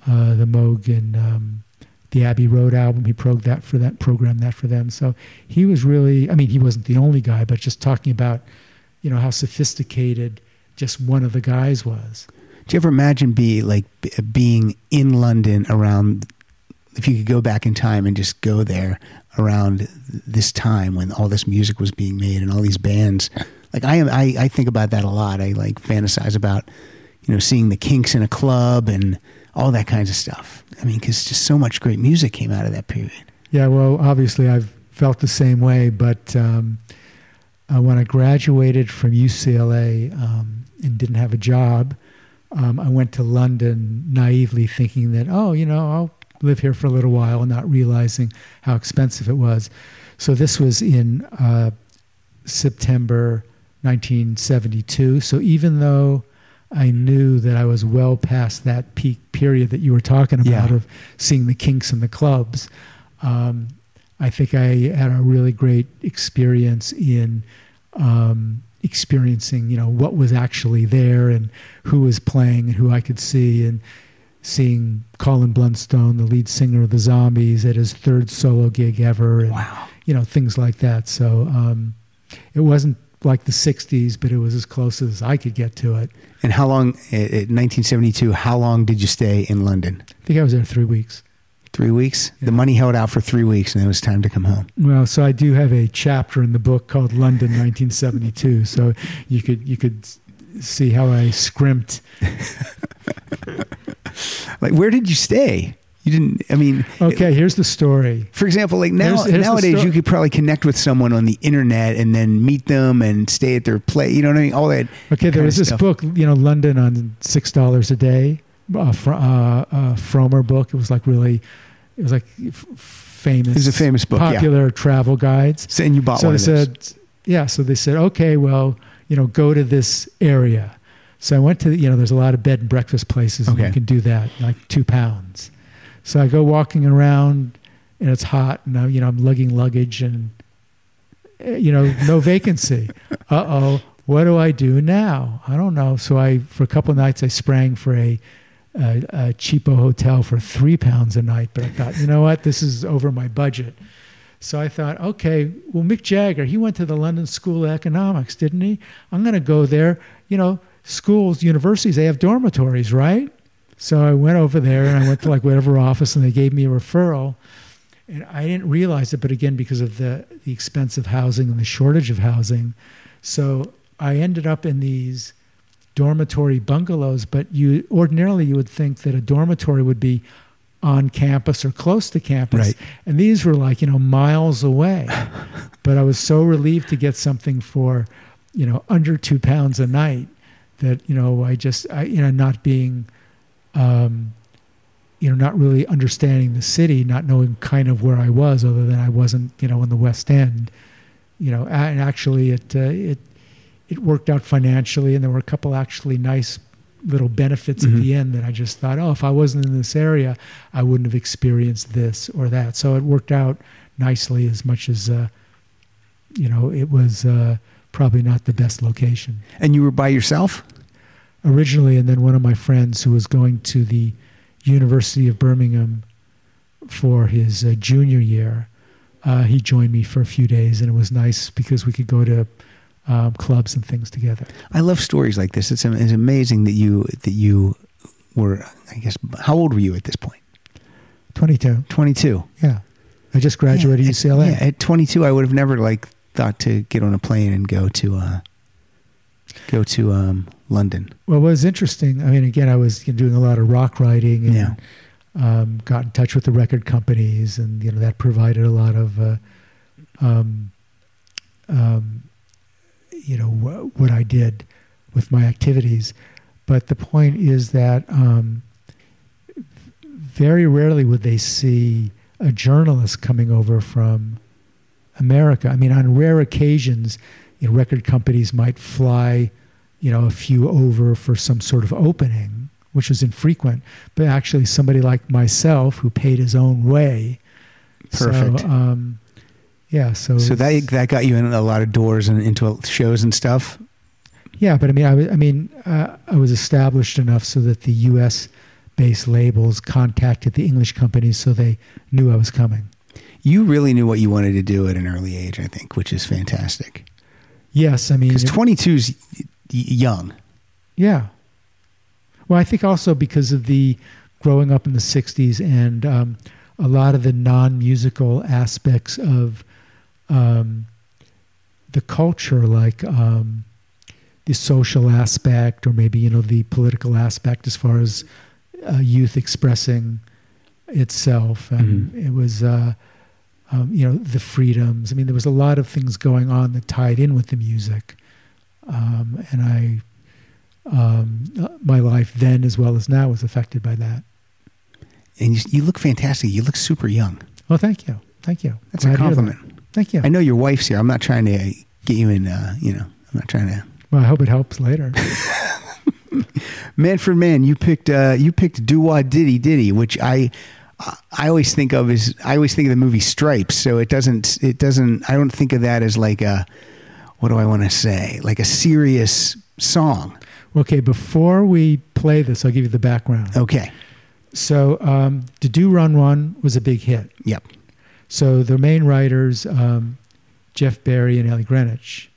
uh, the Moog and um, the Abbey Road album. He programmed that for that, programmed that for them. So he was really. I mean, he wasn't the only guy, but just talking about, you know, how sophisticated just one of the guys was. Do you ever imagine be like b- being in London around if you could go back in time and just go there around this time when all this music was being made and all these bands like I am I, I think about that a lot. I like fantasize about you know seeing the Kinks in a club and all that kinds of stuff. I mean cuz just so much great music came out of that period. Yeah, well, obviously I've felt the same way, but um, uh, when I graduated from UCLA um, and didn't have a job, um, I went to London naively thinking that, oh, you know, I'll live here for a little while and not realizing how expensive it was. So this was in uh, September 1972. So even though I knew that I was well past that peak period that you were talking about Yeah. of seeing the kinks in the clubs, um, I think I had a really great experience in um, experiencing, you know, what was actually there and who was playing and who I could see and seeing Colin Blunstone, the lead singer of the Zombies, at his third solo gig ever, and Wow. you know things like that. So um, it wasn't like the '60s, but it was as close as I could get to it. And how long in 1972 how long did you stay in London? I think I was there three weeks. 3 weeks? Yeah. The money held out for 3 weeks and it was time to come home. Well, so I do have a chapter in the book called London 1972. So you could you could see how I scrimped. Like where did you stay? You didn't I mean Okay, here's the story. For example, like now Here's- here's nowadays, you could probably connect with someone on the internet and then meet them and stay at their place. You know what I mean? All that. Okay, there was this book, you know, London on six dollars a day, uh, fr- uh, uh, Frommer book. It was like really, it was like f- famous. It was a famous book, yeah. popular travel guides. So, and you bought so one they of those. said, yeah. So they said, okay, well, you know, go to this area. So I went to, you know, there's a lot of bed and breakfast places, and Okay. you can do that, like two pounds. So I go walking around, and it's hot, and I'm, you know, I'm lugging luggage, and eh, you know, no vacancy. Uh oh, what do I do now? I don't know. So I, for a couple of nights, I sprang for a, a, a cheapo hotel for three pounds a night. But I thought, you know what, this is over my budget. So I thought, okay, well, Mick Jagger, he went to the London School of Economics, didn't he? I'm going to go there. You know, schools, universities, they have dormitories, right? So I went over there and I went to like whatever office and they gave me a referral. And I didn't realize it, but again, because of the, the expensive housing and the shortage of housing. So I ended up in these dormitory bungalows, but you ordinarily you would think that a dormitory would be on campus or close to campus. Right. And these were like, you know, miles away. but I was so relieved to get something for, you know, under two pounds a night that, you know, I just, I, you know, not being, um, you know, not really understanding the city, not knowing kind of where I was, other than I wasn't, you know, in the West End. You know, and actually, it uh, it it worked out financially, and there were a couple actually nice little benefits at the end that I just thought, oh, if I wasn't in this area, I wouldn't have experienced this or that. So it worked out nicely, as much as uh, you know, it was uh, probably not the best location And you were by yourself? originally, and then one of my friends who was going to the University of Birmingham for his uh, junior year, uh, he joined me for a few days, and it was nice because we could go to um, clubs and things together. I love stories like this. It's, it's amazing that you that you were. I guess how old were you at this point? Twenty-two, Twenty two. yeah. I just graduated yeah, UCLA. At, yeah, at twenty two, I would have never like thought to get on a plane and go to uh, go to um, London. Well, what was interesting, I mean, again, I was doing a lot of rock writing and Yeah. um, got in touch with the record companies, and you know that provided a lot of, uh, um, um, you know, wh- what I did with my activities. But the point is that um, very rarely would they see a journalist coming over from America. I mean, on rare occasions, you know, record companies might fly, you know, a few over for some sort of opening, which was infrequent. But actually, somebody like myself who paid his own way. Perfect. So, um, yeah. So. So that that got you in a lot of doors and into shows and stuff. Yeah, but I mean, I, was- I mean, uh, I was established enough so that the U.S. based labels contacted the English companies, so they knew I was coming. You really knew what you wanted to do at an early age, I think, which is fantastic. Yes, I mean, Because 22 is young. Yeah. Well, I think also because of the growing up in the 60s and um, a lot of the non musical aspects of um, the culture, like um, the social aspect or maybe, you know, the political aspect as far as uh, youth expressing itself. And it was, uh, um, you know, the freedoms. I mean, there was a lot of things going on that tied in with the music. Um, and I, um, my life then as well as now was affected by that. And you, you look fantastic. You look super young. Well, thank you, thank you. That's Glad a compliment. Thank you. I know your wife's here. I'm not trying to get you in, uh, you know, I'm not trying to. Well, I hope it helps later. Manfred Mann, you picked uh, you picked Doo Wah Diddy Diddy, which I I always think of as I always think of the movie Stripes. So it doesn't it doesn't I don't think of that as like a what do I want to say like a serious song. okay, before we play this, I'll give you the background. Okay. So, um, "Da Doo Ron Ron" was a big hit. Yep. So the main writers, um, Jeff Barry and Ellie Greenwich,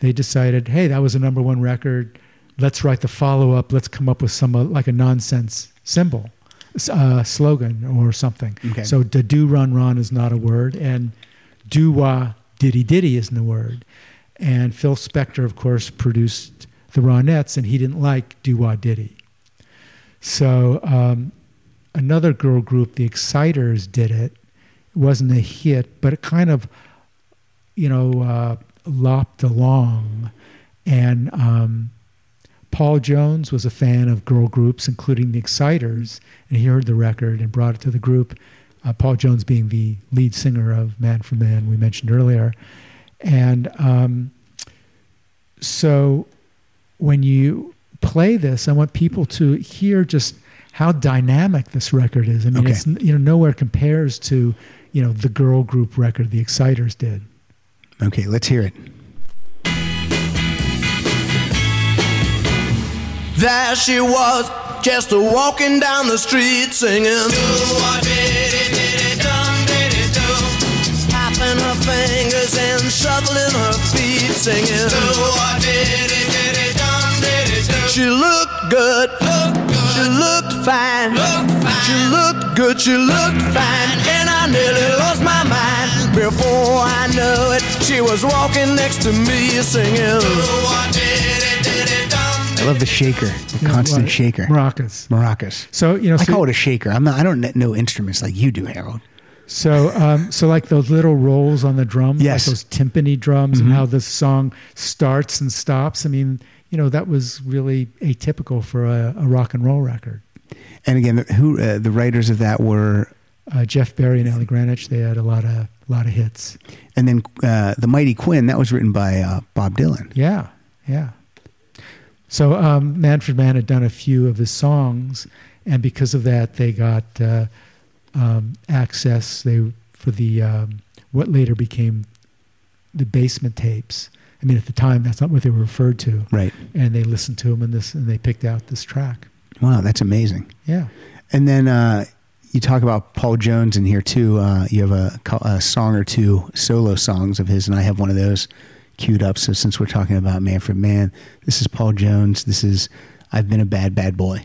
they decided, hey, that was a number one record. Let's write the follow up. Let's come up with some uh, like a nonsense symbol, uh, slogan or something. Okay. So da doo ron ron is not a word, and do wah diddy diddy isn't a word. And Phil Spector, of course, produced the Ronettes, and he didn't like do wah diddy. So um, another girl group, the Exciters, did it. Wasn't a hit, but it kind of, you know, uh, lopped along. And um, Paul Jones was a fan of girl groups, including the Exciters, and he heard the record and brought it to the group. Uh, Paul Jones being the lead singer of Manfred Mann, we mentioned earlier. And um, so when you play this, I want people to hear just how dynamic this record is. I mean, Okay. it's you know nowhere compares to you know the girl group record the Exciters did. Okay, let's hear it. There she was, just a walking down the street singing. Tapping her fingers and shuffling her feet singing. She looked good. She looked fine. She looked good. She looked fine. And I nearly lost my mind. Before I knew it, she was walking next to me singing. I love the shaker, the You know, constant what? shaker, maracas. maracas. So you know, I call it a shaker. I'm not. I don't know instruments like you do, Harold. so um, so like those little rolls on the drum, Yes. like those timpani drums, and how the song starts and stops. I mean, you know, that was really atypical for a, a rock and roll record. And again, who uh, the writers of that were, Uh, Jeff Barry and Ellie Greenwich, they had a lot of lot of hits. and then uh, the Mighty Quinn. That was written by uh, Bob Dylan. Yeah, yeah. So um, Manfred Mann had done a few of his songs, and because of that, they got uh, um, access. They for the um, what later became the basement tapes. I mean, at the time, that's not what they were referred to. Right. And they listened to them, and this, and they picked out this track. Wow, that's amazing. Yeah. And then uh, you talk about Paul Jones in here too. Uh, you have a, a song or two solo songs of his, and I have one of those queued up. So since we're talking about Manfred Mann, this is Paul Jones. This is I've been a bad bad boy.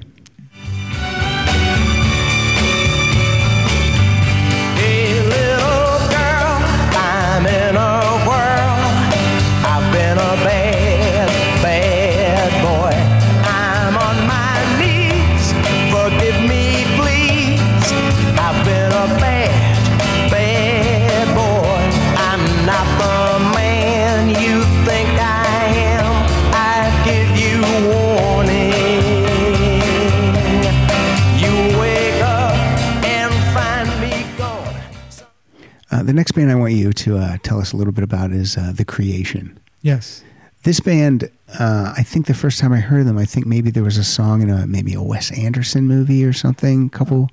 Next band I want you to uh, tell us a little bit about is uh, The Creation. Yes. This band, uh, I think the first time I heard them, I think maybe there was a song in a maybe a Wes Anderson movie or something, a couple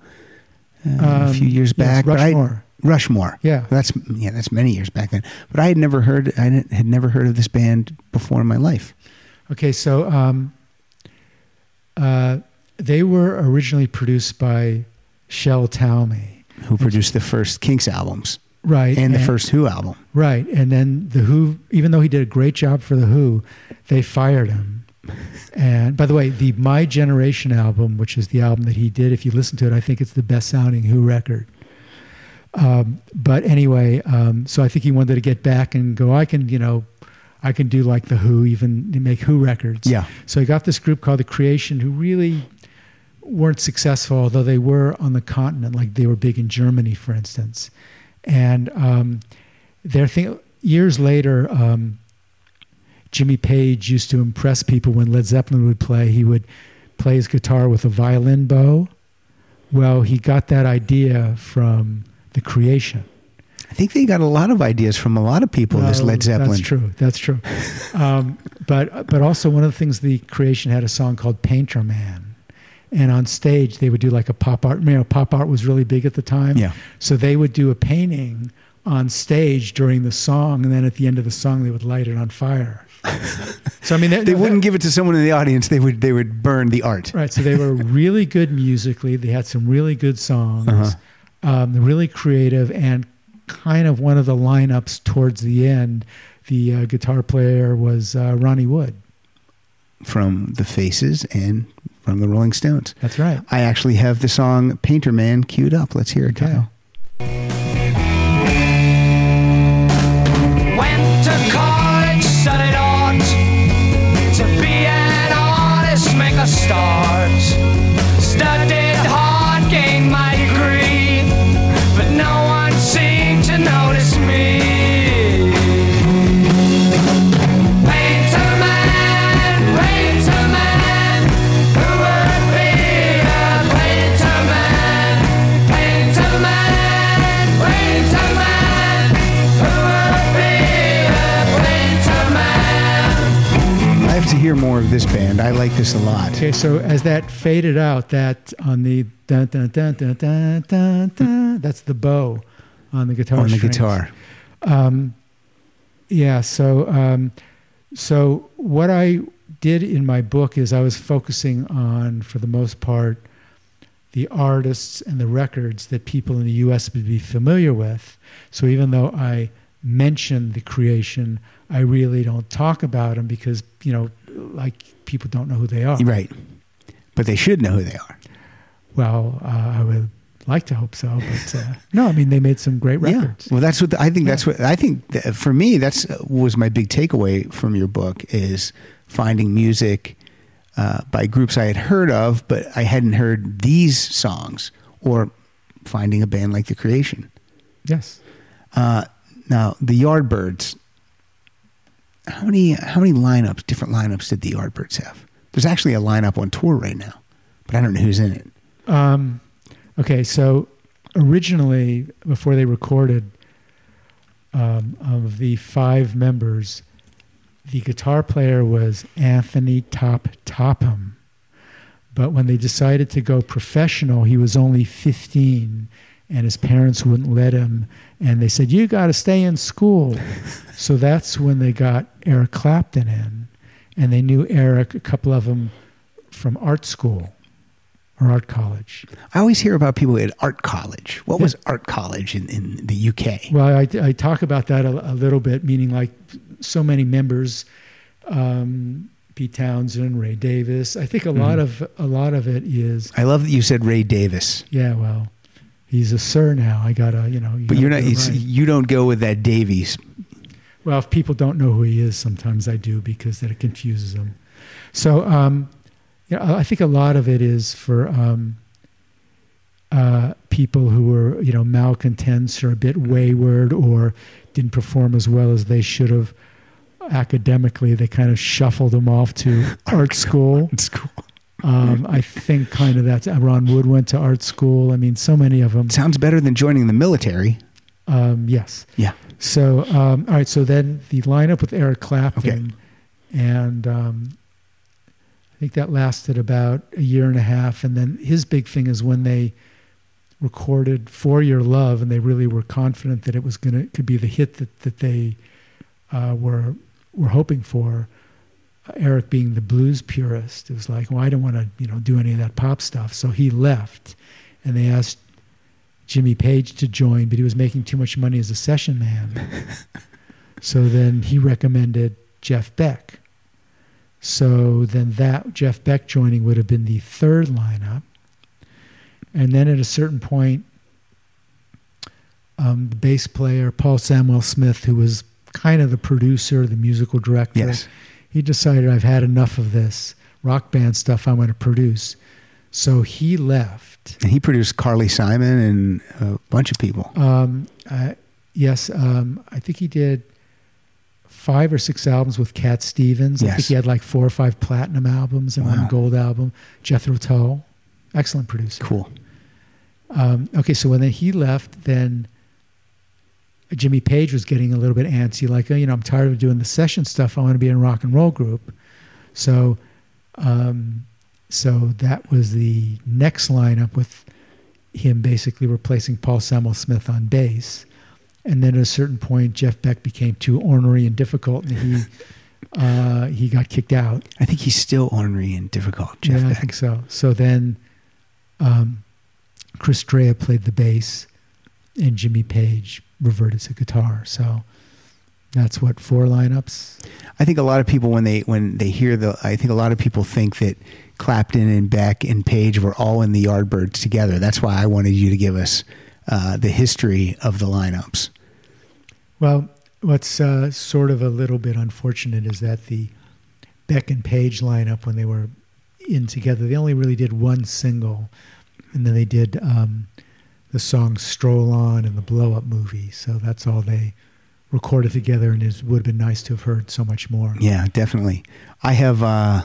uh, a Um, few years yes, back. I- Rushmore. Rushmore. Yeah. that's yeah, that's many years back then. But I had never heard, I had never heard of this band before in my life. Okay, so um, uh, they were originally produced by Shel Talmy, Who produced the first Kinks albums right? and the first Who album? right, and then the Who, even though he did a great job for the Who, they fired him. And by the way, the My Generation album, which is the album that he did, if you listen to it, I think it's the best sounding Who record. Um, but anyway, um, so I think he wanted to get back and go. I can, you know, I can do like the Who, even make Who records. Yeah. So he got this group called the Creation, who really weren't successful, although they were on the continent, like they were big in Germany, for instance. And um, their thing years later, um, Jimmy Page used to impress people when Led Zeppelin would play. He would play his guitar with a violin bow. Well, he got that idea from the Creation. I think they got a lot of ideas from a lot of people. this Led Zeppelin. That's true. That's true. um, but but also one of the things the creation had a song called Painter Man, and on stage they would do like a pop art. You know, pop art was really big at the time. Yeah. So they would do a painting on stage during the song, and then at the end of the song they would light it on fire. so I mean, They wouldn't give it to someone in the audience. They would they would burn the art. Right. So they were really good musically. They had some really good songs. Uh-huh. Um, really creative and kind of one of the lineups towards the end. The uh, guitar player was uh, Ronnie Wood. from the Faces and from the Rolling Stones. That's right. I actually have the song Painter Man queued up. Let's hear it, Okay. Kyle. Went this band. I like this a lot. Okay, so as that faded out, that on the dun, dun, dun, dun, dun, dun, dun, that's the bow on the guitar. on the strings. guitar. Um, yeah. So, um, so what I did in my book is I was focusing on, for the most part, the artists and the records that people in the U.S. would be familiar with. So even though I mention the creation, I really don't talk about them because you know, like people don't know who they are. Right. But they should know who they are. Well, uh, I would like to hope so, but uh, no. I mean, they made some great records. Yeah. Well, that's what the, I think. That's what I think. that for me, that's uh, was my big takeaway from your book is finding music uh, by groups I had heard of, but I hadn't heard these songs, or finding a band like The Creation. Yes. Uh, now, the Yardbirds. How many how many lineups, different lineups, did the Yardbirds have? There's actually a lineup on tour right now, but I don't know who's in it. Um, okay, so originally, before they recorded, um, of the five members, the guitar player was Anthony Top Topham. But when they decided to go professional, he was only 15, and his parents wouldn't let him. And they said, You got to stay in school. so that's when they got Eric Clapton in. And they knew Eric, a couple of them from art school or art college. I always hear about people at art college. What was art college in, in the UK? Well, I, I talk about that a, a little bit, meaning like so many members, um, Pete Townshend, Ray Davis. I think a lot of a lot of it is I love that you said Ray Davis, yeah. Well, he's a sir now. I gotta you know. You but you're not. right. You don't go with that Davies. Well, if people don't know who he is, sometimes I do because that it confuses them. So, um, you know, I think a lot of it is for um, uh, people who were, you know, malcontents or a bit wayward or didn't perform as well as they should have academically. They kind of shuffled them off to art school. It's cool. Um, I think kind of that's Ron Wood went to art school. I mean, so many of them. Sounds better than joining the military. Um, yes. Yeah. So, um, all right. So then the lineup with Eric Clapton, and um, I think that lasted about a year and a half. And then his big thing is when they recorded "For Your Love," and they really were confident that it was gonna could be the hit that that they uh, were were hoping for. Eric, being the blues purist, it was like, well, I don't want to, you know, do any of that pop stuff. So he left, and they asked Jimmy Page to join, but he was making too much money as a session man. so then he recommended Jeff Beck. So then that Jeff Beck joining would have been the third lineup. And then at a certain point, um, the bass player, Paul Samwell-Smith, who was kind of the producer, the musical director, Yes. He decided I've had enough of this rock band stuff I'm going to produce. So he left. And he produced Carly Simon and a bunch of people. Um, uh, yes, um, I think he did five or six albums with Cat Stevens. I think Yes. he had like four or five platinum albums and Wow. one gold album. Jethro Tull, excellent producer. Cool. Um, okay, so when then he left, then Jimmy Page was getting a little bit antsy, like, oh, you know, I'm tired of doing the session stuff. I want to be in a rock and roll group. So, um, so that was the next lineup with him basically replacing Paul Samwell-Smith on bass. And then at a certain point, Jeff Beck became too ornery and difficult, and he uh, he got kicked out. I think he's still ornery and difficult, Jeff yeah, I think so. So then um, Chris Dreja played the bass and Jimmy Page reverted to guitar. So that's what four lineups. I think a lot of people when they when they hear the I think a lot of people think that Clapton and Beck and Page were all in the Yardbirds together. That's why I wanted you to give us uh, the history of the lineups. Well, what's uh, sort of a little bit unfortunate is that the Beck and Page lineup, when they were in together, they only really did one single, and then they did um, the song "Stroll On" and the Blow Up movie. So that's all they recorded together, and it would have been nice to have heard so much more. Yeah, definitely. I have uh,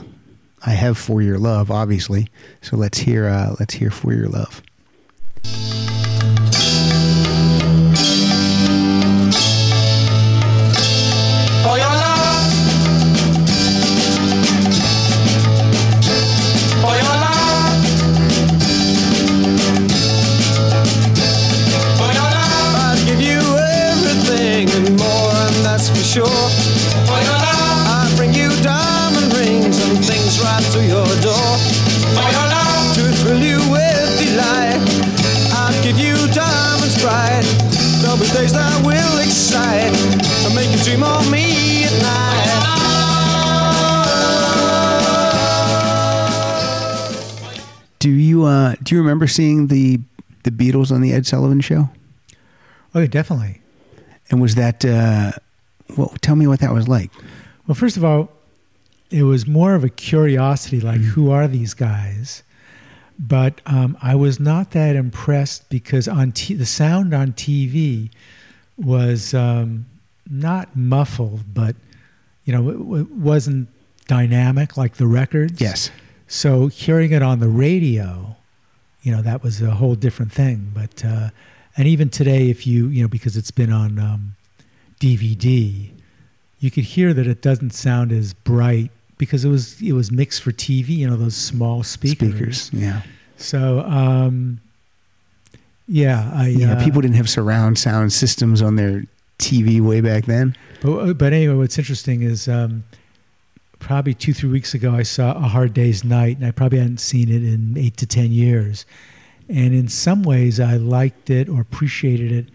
I have For Your Love, obviously. So let's hear uh, let's hear For Your Love. You uh, do you remember seeing the the Beatles on the Ed Sullivan Show? Oh, yeah, definitely. And was that uh, well? Tell me what that was like. Well, first of all, it was more of a curiosity, like who are these guys? But um, I was not that impressed because on t- the sound on TV was um, not muffled, but you know, it, it wasn't dynamic like the records. Yes. So hearing it on the radio, you know, that was a whole different thing. But uh, and even today, if you you know, because it's been on um, DVD, you could hear that it doesn't sound as bright because it was it was mixed for TV. You know, those small speakers. Speakers. Yeah. So um, yeah, I Yeah. uh, people didn't have surround sound systems on their TV way back then. But, but anyway, what's interesting is um, probably two, three weeks ago, I saw A Hard Day's Night, and I probably hadn't seen it in eight to 10 years. And in some ways, I liked it or appreciated it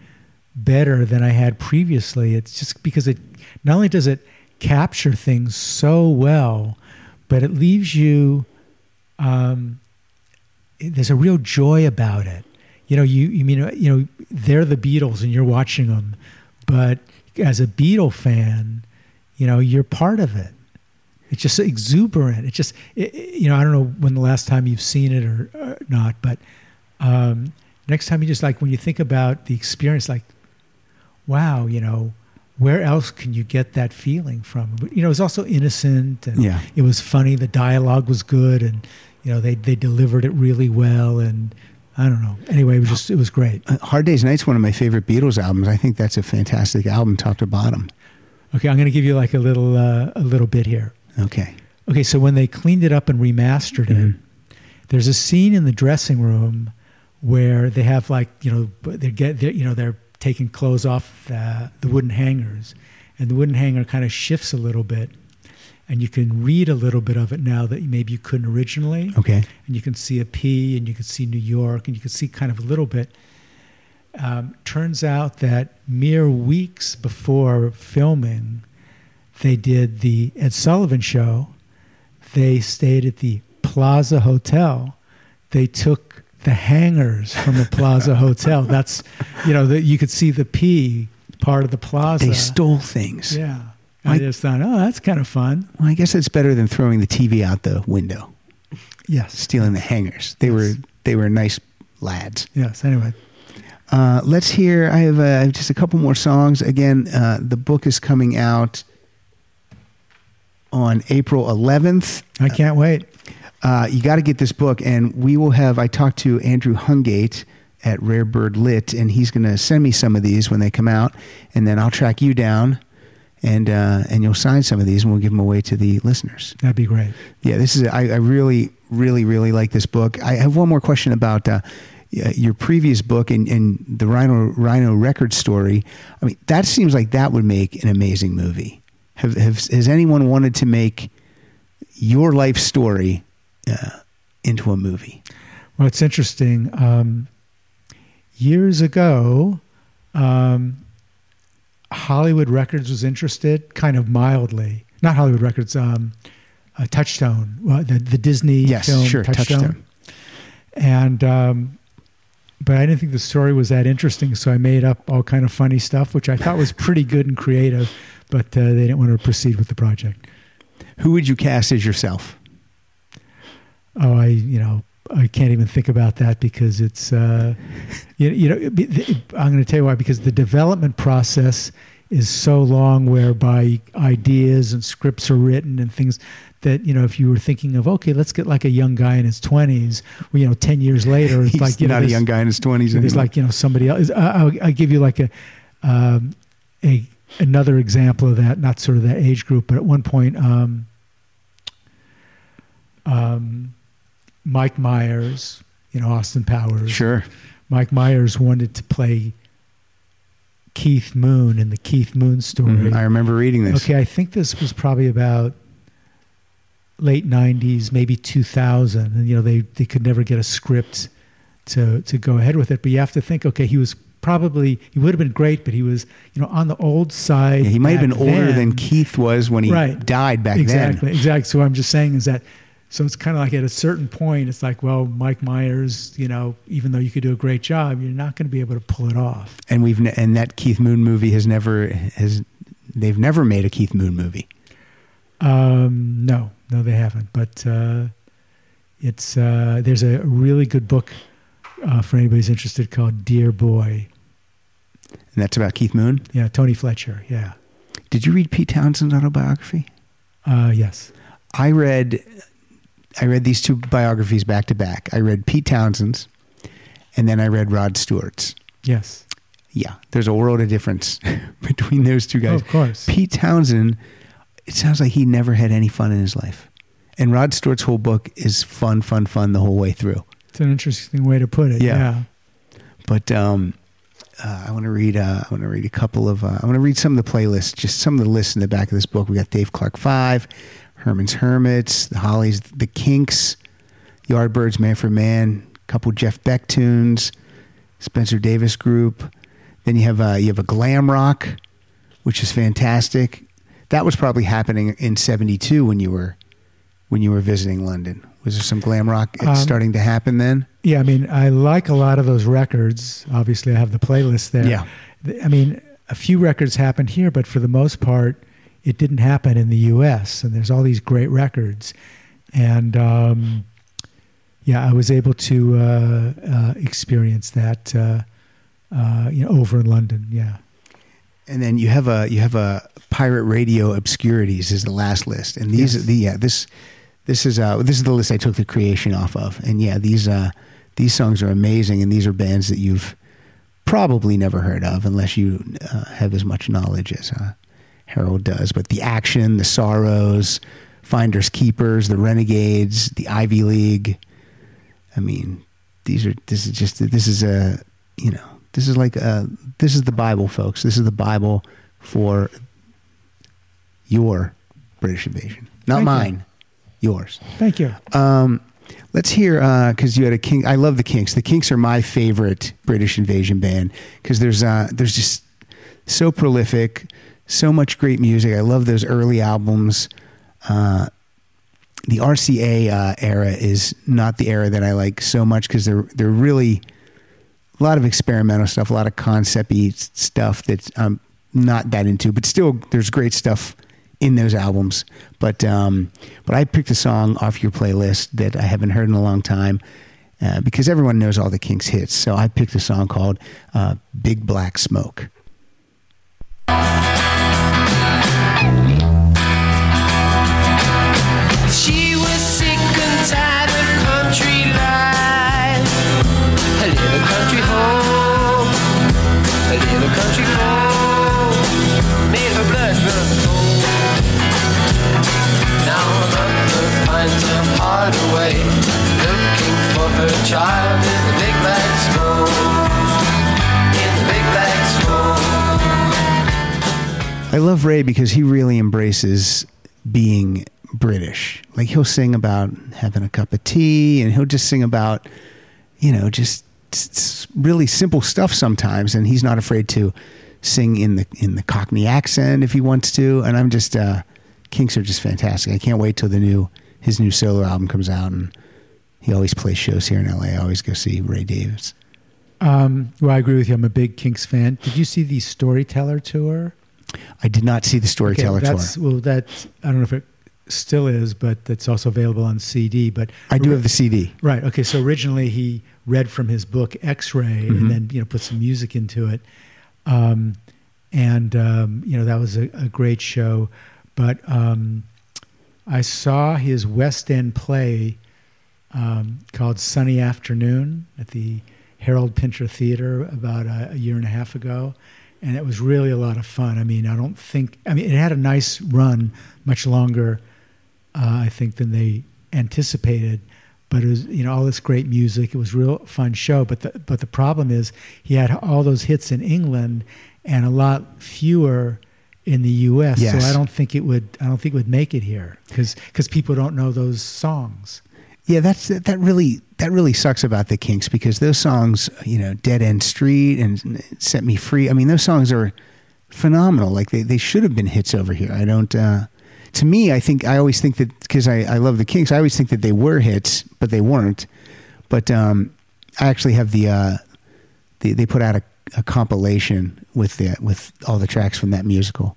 better than I had previously. It's just because it not only does it capture things so well, but it leaves you, um, there's a real joy about it. You know, you, you mean, you know, they're the Beatles and you're watching them, but as a Beatle fan, you know, you're part of it. It's just exuberant. It's just, it, it- you know, I don't know when the last time you've seen it or, or not, but um, next time you just like, when you think about the experience, like, wow, you know, where else can you get that feeling from? But, you know, it was also innocent and Yeah. it was funny. The dialogue was good and, you know, they, they delivered it really well. And I don't know. Anyway, it was just it was great. Uh, Hard Day's Night's one of my favorite Beatles albums. I think that's a fantastic album, top to bottom. Okay, I'm going to give you like a little uh, a little bit here. Okay. Okay, so when they cleaned it up and remastered it, there's a scene in the dressing room where they have like you know they get they're, you know they're taking clothes off the, the wooden hangers, and the wooden hanger kind of shifts a little bit, and you can read a little bit of it now that maybe you couldn't originally. Okay. and you can see a P, and you can see New York, and you can see kind of a little bit. Um, turns out that mere weeks before filming, they did the Ed Sullivan show. They stayed at the Plaza Hotel. They took the hangers from the Plaza Hotel. That's, you know, that you could see the P part of the plaza. They stole things. Yeah. I- I just thought, oh, that's kind of fun. Well, I guess that's better than throwing the TV out the window, Yes. stealing the hangers. They were they were nice lads. Yes. Anyway. Uh, let's hear. I have, uh, just a couple more songs. Again, uh, the book is coming out on April 11th. I can't wait. Uh, you got to get this book, and we will have. I talked to Andrew Hungate at Rare Bird Lit, and he's going to send me some of these when they come out, and then I'll track you down, and uh, and you'll sign some of these, and we'll give them away to the listeners. That'd be great. Yeah, this is. I, I really, really, really like this book. I have one more question about uh, your previous book and, and the Rhino Rhino record story. I mean, that seems like that would make an amazing movie. Have, have has anyone wanted to make your life story uh, into a movie? Well, it's interesting. Um, years ago, um, Hollywood Records was interested, kind of mildly. Not Hollywood Records, um, uh, Touchstone, well, the the Disney Yes, film sure, Touchstone. Touchstone. And um, but I didn't think the story was that interesting, so I made up all kind of funny stuff, which I thought was pretty good and creative. But uh, they didn't want to proceed with the project. Who would you cast as yourself? Oh, I you know I can't even think about that because it's uh, you, you know it- it- I'm going to tell you why because the development process is so long whereby ideas and scripts are written and things that you know if you were thinking of okay let's get like a young guy in his 20s well, you know 10 years later it's He's like you know not a young guy in his twenties. there's like you know somebody else. I- I'll, I'll give you like a um, a another example of that. Not sort of that age group, but at one point, um, um, Mike Myers, you know Austin Powers. sure. Mike Myers wanted to play Keith Moon in the Keith Moon story. Mhm, I remember reading this. Okay, I think this was probably about late '90s, maybe 2000, and you know they they could never get a script to to go ahead with it. But you have to think, okay, he was probably he would have been great, but he was you know on the old side. Yeah, he might have been back older then. than Keith was when he Right. died back exactly, then. exactly. So what I'm just saying is that. So it's kind of like at a certain point, it's like, well, Mike Myers, you know, even though you could do a great job, you're not going to be able to pull it off. And we've ne- and that Keith Moon movie has never has they've never made a Keith Moon movie. Um, no, no, they haven't. But uh, it's uh, there's a really good book uh, for anybody who's interested called Dear Boy. And that's about Keith Moon. Yeah, Tony Fletcher. Yeah. Did you read Pete Townshend's autobiography? Uh, yes. I read I read these two biographies back to back. I read Pete Townshend's and then I read Rod Stewart's. Yes. Yeah, there's a world of difference between those two guys. of course. Pete Townshend, it sounds like he never had any fun in his life. And Rod Stewart's whole book is fun, fun, fun the whole way through. It's an interesting way to put it. Yeah. Yeah. But um, uh, I want to read. Uh, I want to read a couple of. Uh, I want to read some of the playlists. Just some of the lists in the back of this book. We got Dave Clark Five, Herman's Hermits, the Hollies, the Kinks, Yardbirds, Manfred Mann, a couple Jeff Beck tunes, Spencer Davis Group. Then you have uh, you have a glam rock, which is fantastic. That was probably happening in '72 when you were when you were visiting London. Was there some glam rock Um, starting to happen then? Yeah, I mean, I like a lot of those records. Obviously, I have the playlist there. Yeah. I mean, a few records happened here, but for the most part, it didn't happen in the U.S. And there's all these great records, and um, yeah, I was able to uh, uh, experience that, uh, uh, you know, over in London. Yeah. And then you have a you have a pirate radio obscurities is the last list, and these Yes. the yeah this this is uh this is the list I took the creation off of, and yeah these uh these songs are amazing, and these are bands that you've probably never heard of unless you uh, have as much knowledge as uh, Harold does. But the Action, the Sorrows, Finders Keepers, the Renegades, the Ivy League. I mean, these are this is just this is a you know this is like a this is the Bible, folks. This is the Bible for your British invasion, not Thank you. mine, yours. Thank you. Um, let's hear because you had a king. I love the Kinks. The Kinks are my favorite British invasion band because there's uh, there's just so prolific, so much great music. I love those early albums. Uh, the RCA uh, era is not the era that I like so much because they're they're really a lot of experimental stuff, a lot of concept-y stuff that I'm not that into, but still there's great stuff in those albums. But um, but I picked a song off your playlist that I haven't heard in a long time uh, because everyone knows all the Kinks hits. So I picked a song called uh, "Big Black Smoke." Child in the big black smoke. I love Ray because he really embraces being British. Like he'll sing about having a cup of tea, and he'll just sing about, you know, just really simple stuff sometimes. And he's not afraid to sing in the in the Cockney accent if he wants to. And I'm just, uh, Kinks are just fantastic. I can't wait till the new his new solo album comes out, and he always plays shows here in LA. I always go see Ray Davies. Um, well, I agree with you. I'm a big Kinks fan. Did you see the Storyteller tour? I did not see the Storyteller Okay, tour. that's, Well, that's I don't know if it still is, but it's also available on CD. But I do have the CD. Right. Okay. So originally he read from his book X-Ray, Mhm. and then you know put some music into it, um, and um, you know that was a, a great show. But um, I saw his West End play um, called Sunny Afternoon at the Harold Pinter Theater about a, a year and a half ago, and it was really a lot of fun. I mean, I don't think I mean it had a nice run, much longer, uh, I think, than they anticipated. But it was, you know, all this great music. It was a real fun show. But the but the problem is he had all those hits in England and a lot fewer in the U.S. Yes. So I don't think it would. I don't think it would make it here because because people don't know those songs. Yeah, that's that really that really sucks about the Kinks because those songs, you know, Dead End Street and Set Me Free. I mean, those songs are phenomenal. Like they, they should have been hits over here. I don't. Uh, to me, I think I always think that because I, I love the Kinks, I always think that they were hits, but they weren't. But um, I actually have the uh, they they put out a, a compilation with the with all the tracks from that musical,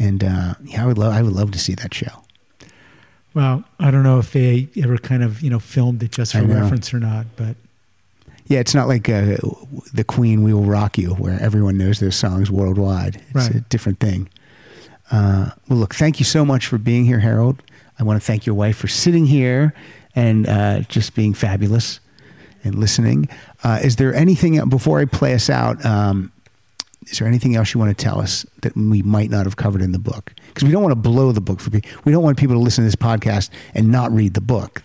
and uh, yeah, I would love I would love to see that show. Well, I don't know if they ever kind of you know filmed it just for reference or not, but Yeah, it's not like uh, the Queen "We Will Rock You," where everyone knows those songs worldwide. It's Right. a different thing. Uh, well, look, thank you so much for being here, Harold. I want to thank your wife for sitting here and uh, just being fabulous and listening. Uh, is there anything before I play us out? Um, is there anything else you want to tell us that we might not have covered in the book? Because we don't want to blow the book for people. We don't want people to listen to this podcast and not read the book.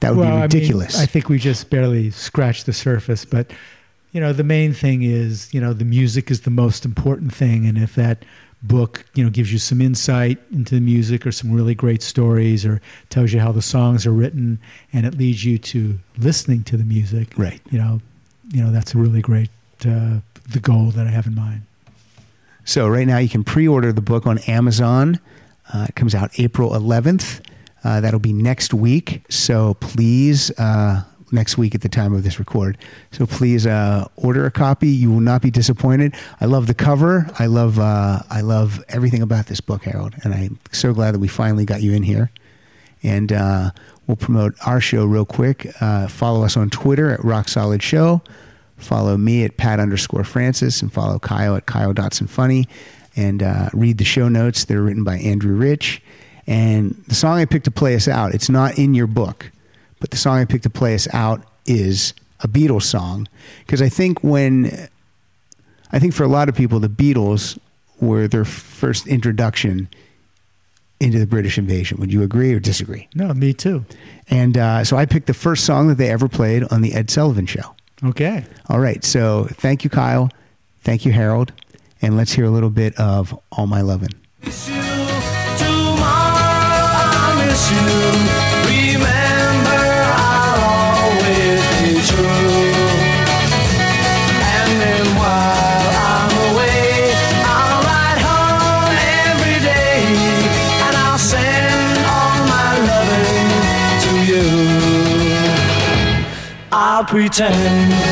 That would well, be I mean, ridiculous. I, think we just barely scratched the surface, but you know, the main thing is, you know, the music is the most important thing, and if that book, you know, gives you some insight into the music or some really great stories, or tells you how the songs are written, and it leads you to listening to the music, Right. You know, you know, that's a really great uh, the goal that I have in mind. So right now you can pre-order the book on Amazon. Uh, it comes out April 11th. Uh, that'll be next week. So please, uh, next week at the time of this record. So please uh, order a copy. You will not be disappointed. I love the cover. I love uh, I love everything about this book, Harold. And I'm so glad that we finally got you in here. And uh, we'll promote our show real quick. Follow us on Twitter at Rock Solid Show. Follow me at Pat underscore Francis and follow Kyle at Kyle Dotson Funny. And uh, read the show notes. They're written by Andrew Rich. And the song I picked to play us out, it's not in your book, but the song I picked to play us out is a Beatles song because I think when I think for a lot of people the Beatles were their first introduction into the British invasion. Would you agree or disagree? No, me too. And uh, so I picked the first song that they ever played on the Ed Sullivan Show. Okay. All right. So thank you, Kyle. Thank you, Harold. And let's hear a little bit of All My Lovin'. I'll pretend